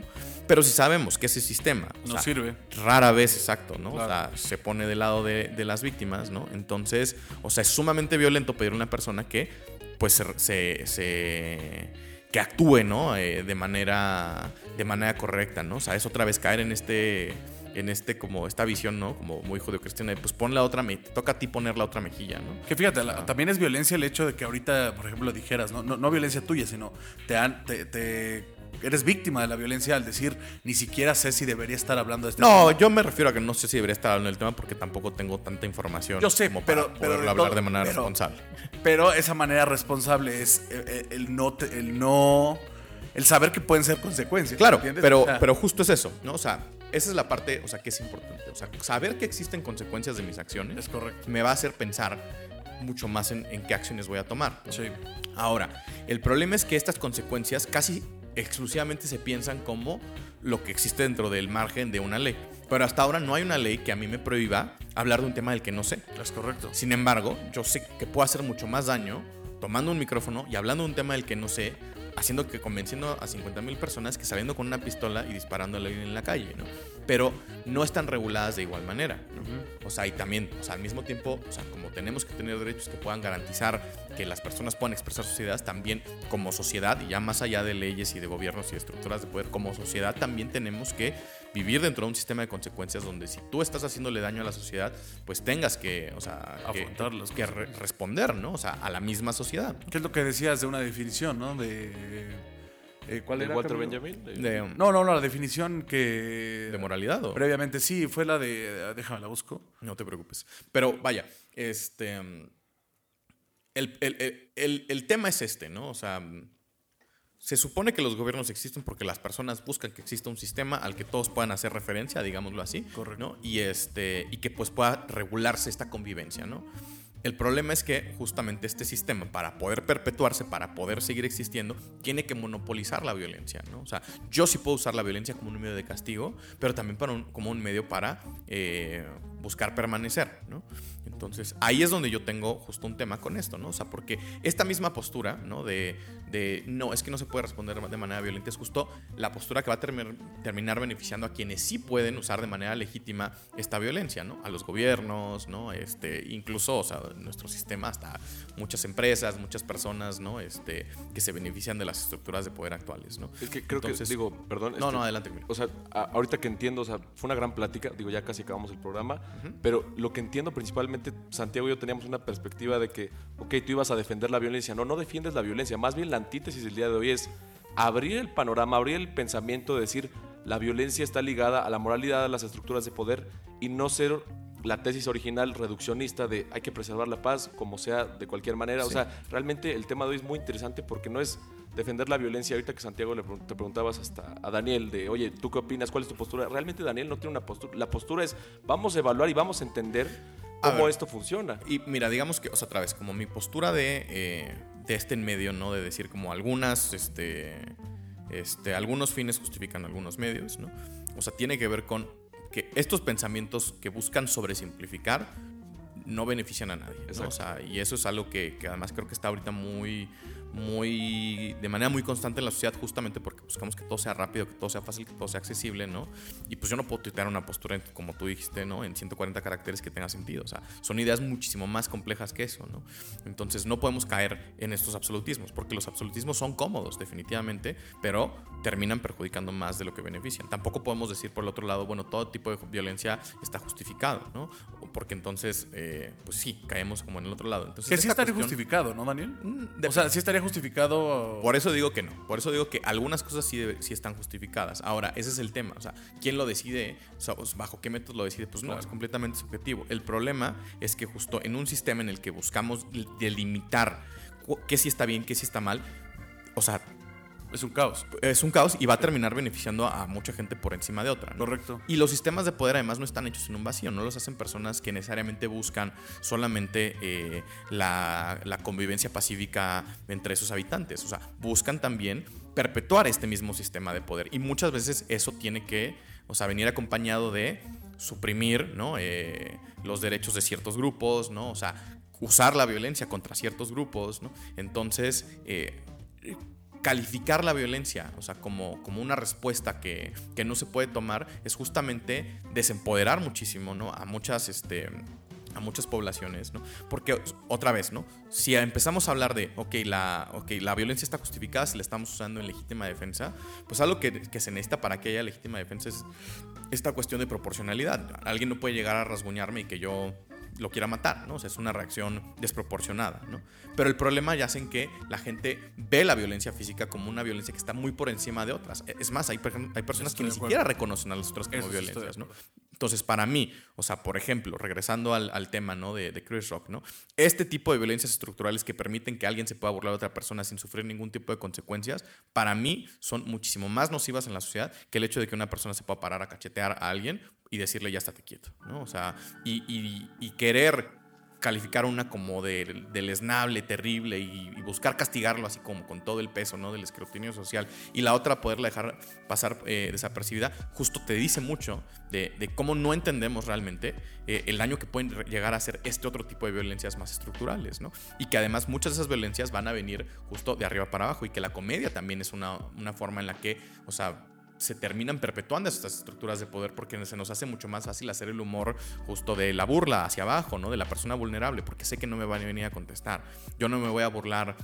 Pero si sabemos que ese sistema no sirve. Rara vez, exacto, ¿no? O sea, se pone del lado de, de, las víctimas, ¿no? Entonces, o sea, es sumamente violento pedir a una persona que, pues, se, se, que actúe, ¿no? Eh, de manera, de manera correcta, ¿no? O sea, es otra vez caer en este en este como esta visión, ¿no? Como muy judío-cristiana, pues pon la otra, me toca a ti poner la otra mejilla, ¿no? Que fíjate, también es violencia el hecho de que ahorita, por ejemplo, dijeras, no, no, no violencia tuya, sino te, han, te, eres víctima de la violencia al decir ni siquiera sé si debería estar hablando de este no, yo me refiero a que no sé si debería estar hablando del tema porque tampoco tengo tanta información. Yo sé, como pero, para poderlo hablar de manera responsable. Pero esa manera responsable es eh, eh, el, no, el no, el saber que pueden ser consecuencias. Claro, pero, pero justo es eso, ¿no? O sea, esa es la parte, o sea, que es importante. O sea, saber que existen consecuencias de mis acciones es correcto. me va a hacer pensar mucho más en, qué acciones voy a tomar. Sí. Ahora, el problema es que estas consecuencias casi exclusivamente se piensan como lo que existe dentro del margen de una ley. Pero hasta ahora no hay una ley que a mí me prohíba hablar de un tema del que no sé. Es correcto. Sin embargo, yo sé que puedo hacer mucho más daño tomando un micrófono y hablando de un tema del que no sé haciendo que convenciendo a 50 mil personas que saliendo con una pistola y alguien en la calle, ¿no? Pero no están reguladas de igual manera, ¿no? O sea, y también, o sea, al mismo tiempo, o sea, como tenemos que tener derechos que puedan garantizar que las personas puedan expresar sus ideas, también como sociedad, y ya más allá de leyes y de gobiernos y de estructuras de poder, como sociedad también tenemos que vivir dentro de un sistema de consecuencias donde si tú estás haciéndole daño a la sociedad, pues tengas que, o sea, que, que responder, ¿no? O sea, a la misma sociedad. ¿Qué es lo que decías de una definición, ¿no? De eh, ¿Cuál era? Walter Benjamin? no, no, no, la definición que. ¿De moralidad o? Previamente sí, fue la de. Déjame la busco. No te preocupes. Pero vaya, este. El, el, el, tema es este, ¿no? O sea, se supone que los gobiernos existen porque las personas buscan que exista un sistema al que todos puedan hacer referencia, digámoslo así. Correcto. ¿no? Y, este, y que pues pueda regularse esta convivencia, ¿no? El problema es que justamente este sistema, para poder perpetuarse, para poder seguir existiendo, tiene que monopolizar la violencia. ¿no? O sea, yo sí puedo usar la violencia como un medio de castigo, pero también para como un medio para eh, buscar permanecer. ¿no? Entonces, ahí es donde yo tengo justo un tema con esto, ¿no? O sea, porque esta misma postura, ¿no? De, de no, es que no se puede responder de manera violenta, es justo la postura que va a terminar beneficiando a quienes sí pueden usar de manera legítima esta violencia, ¿no? A los gobiernos, ¿no? Este, incluso, o sea, nuestro sistema, hasta muchas empresas, muchas personas, ¿no? Este, que se benefician de las estructuras de poder actuales, ¿no? Es que creo que, digo, perdón. No, no, adelante. O sea, ahorita que entiendo, o sea, fue una gran plática, digo, ya casi acabamos el programa, pero lo que entiendo principalmente, Santiago y yo teníamos una perspectiva de que, ok, tú ibas a defender la violencia. No, no defiendes la violencia, más bien la antítesis del día de hoy es abrir el panorama, abrir el pensamiento de decir, la violencia está ligada a la moralidad, a las estructuras de poder y no ser la tesis original reduccionista de hay que preservar la paz como sea de cualquier manera. O sea, realmente el tema de hoy es muy interesante porque no es defender la violencia. Ahorita que Santiago le te preguntabas hasta a Daniel de, oye, ¿tú qué opinas? ¿Cuál es tu postura? Realmente Daniel no tiene una postura. La postura es, vamos a evaluar y vamos a entender cómo esto funciona. Y mira, digamos que, o sea, otra vez, como mi postura de, eh, de este en medio, ¿no? De decir como algunas, este, este, algunos fines justifican algunos medios, ¿no? O sea, tiene que ver con que estos pensamientos que buscan sobresimplificar no benefician a nadie. ¿no? O sea, y eso es algo que, que, además creo que está ahorita muy, muy, de manera muy constante en la sociedad justamente porque buscamos que todo sea rápido, que todo sea fácil, que todo sea accesible, ¿no? Y pues yo no puedo tuitear una postura, como tú dijiste, ¿no? En 140 caracteres que tenga sentido. O sea, son ideas muchísimo más complejas que eso, ¿no? Entonces no podemos caer en estos absolutismos porque los absolutismos son cómodos, definitivamente, pero terminan perjudicando más de lo que benefician. Tampoco podemos decir por el otro lado, bueno, todo tipo de violencia está justificado, ¿no? Porque entonces, eh, pues sí, caemos como en el otro lado. Entonces, que sí estaría justificado, ¿no, Daniel? Mm, o sea, sí estaría justificado. Por eso digo que no. Por eso digo que algunas cosas sí, sí están justificadas. Ahora, ese es el tema. O sea, ¿quién lo decide? Pues, ¿Bajo qué método lo decide? Pues no, es completamente subjetivo. El problema es que justo en un sistema en el que buscamos delimitar qué sí está bien, qué sí está mal, o sea, es un caos. Es un caos y va a terminar beneficiando a mucha gente por encima de otra. Correcto. Y los sistemas de poder además no están hechos en un vacío, no los hacen personas que necesariamente buscan solamente eh, la, la convivencia pacífica entre sus habitantes. O sea, buscan también perpetuar este mismo sistema de poder. Y muchas veces eso tiene que o sea, venir acompañado de suprimir, ¿no? Eh, los derechos de ciertos grupos, ¿no? O sea, usar la violencia contra ciertos grupos, ¿no? Entonces, eh, calificar la violencia, o sea, como, como una respuesta que, que, no se puede tomar, es justamente desempoderar muchísimo, ¿no? A muchas, este, a muchas poblaciones, ¿no? Porque, otra vez, ¿no? Si empezamos a hablar de, ok, la, okay, la violencia está justificada si la estamos usando en legítima defensa, pues algo que, que se necesita para que haya legítima defensa es esta cuestión de proporcionalidad. Alguien no puede llegar a rasguñarme y que yo lo quiera matar, ¿no? O sea, es una reacción desproporcionada, ¿no? Pero el problema ya es en que la gente ve la violencia física como una violencia que está muy por encima de otras. Es más, hay, hay personas que ni siquiera reconocen a las otras como violencias, ¿no? Entonces, para mí, o sea, por ejemplo, regresando al, tema ¿no? de, de, Chris Rock, ¿no? Este tipo de violencias estructurales que permiten que alguien se pueda burlar de otra persona sin sufrir ningún tipo de consecuencias, para mí son muchísimo más nocivas en la sociedad que el hecho de que una persona se pueda parar a cachetear a alguien y decirle ya estate quieto, ¿no? O sea, y, querer calificar una como de, lesnable, terrible y, buscar castigarlo así como con todo el peso ¿no? del escrutinio social y la otra poderla dejar pasar eh, desapercibida, justo te dice mucho de, cómo no entendemos realmente eh, el daño que pueden llegar a ser este otro tipo de violencias más estructurales, ¿no? Y que además muchas de esas violencias van a venir justo de arriba para abajo y que la comedia también es una, una forma en la que, o sea, se terminan perpetuando estas estructuras de poder porque se nos hace mucho más fácil hacer el humor justo de la burla hacia abajo, ¿no? De la persona vulnerable, porque sé que no me van a venir a contestar. Yo no me voy a burlar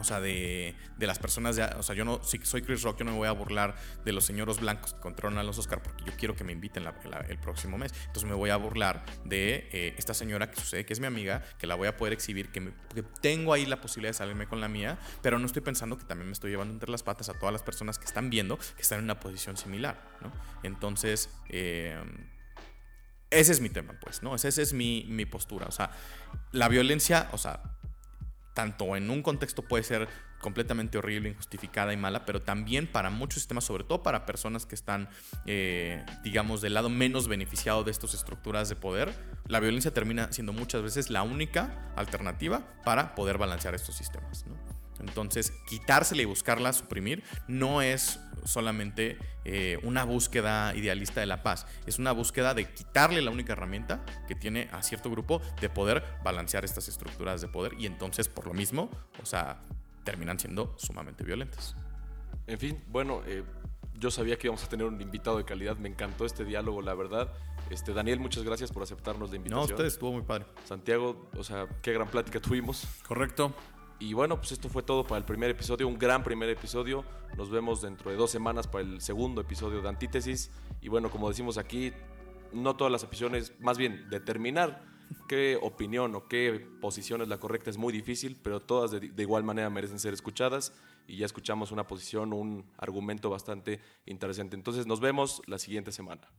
o sea, de, de las personas, de, o sea, yo no, si soy Chris Rock, yo no me voy a burlar de los señoros blancos que controlan los Oscar porque yo quiero que me inviten el próximo mes. Entonces me voy a burlar de eh, esta señora que sucede que es mi amiga, que la voy a poder exhibir, que, tengo ahí la posibilidad de salirme con la mía, pero no estoy pensando que también me estoy llevando entre las patas a todas las personas que están viendo que están en una posición similar, ¿no? Entonces, eh, ese es mi tema, pues, ¿no? Esa es mi, mi postura. O sea, la violencia, o sea, tanto en un contexto puede ser completamente horrible, injustificada y mala, pero también para muchos sistemas, sobre todo para personas que están, eh, digamos, del lado menos beneficiado de estas estructuras de poder, la violencia termina siendo muchas veces la única alternativa para poder balancear estos sistemas. Entonces, quitársela y buscarla suprimir no es solamente eh, una búsqueda idealista de la paz, es una búsqueda de quitarle la única herramienta que tiene a cierto grupo de poder balancear estas estructuras de poder y entonces por lo mismo, o sea, terminan siendo sumamente violentas. En fin, bueno, eh, yo sabía que íbamos a tener un invitado de calidad, me encantó este diálogo, la verdad. Este, Daniel, muchas gracias por aceptarnos la invitación. No, ustedes estuvo muy padre. Santiago, o sea, qué gran plática tuvimos. Correcto. Y bueno, pues esto fue todo para el primer episodio, un gran primer episodio. Nos vemos dentro de dos semanas para el segundo episodio de Antítesis. Y bueno, como decimos aquí, no todas las opciones, más bien determinar qué opinión o qué posición es la correcta es muy difícil, pero todas de, igual manera merecen ser escuchadas y ya escuchamos una posición, un argumento bastante interesante. Entonces nos vemos la siguiente semana.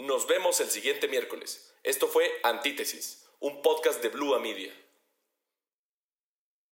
Nos vemos el siguiente miércoles. Esto fue Antítesis, un podcast de Blue Media.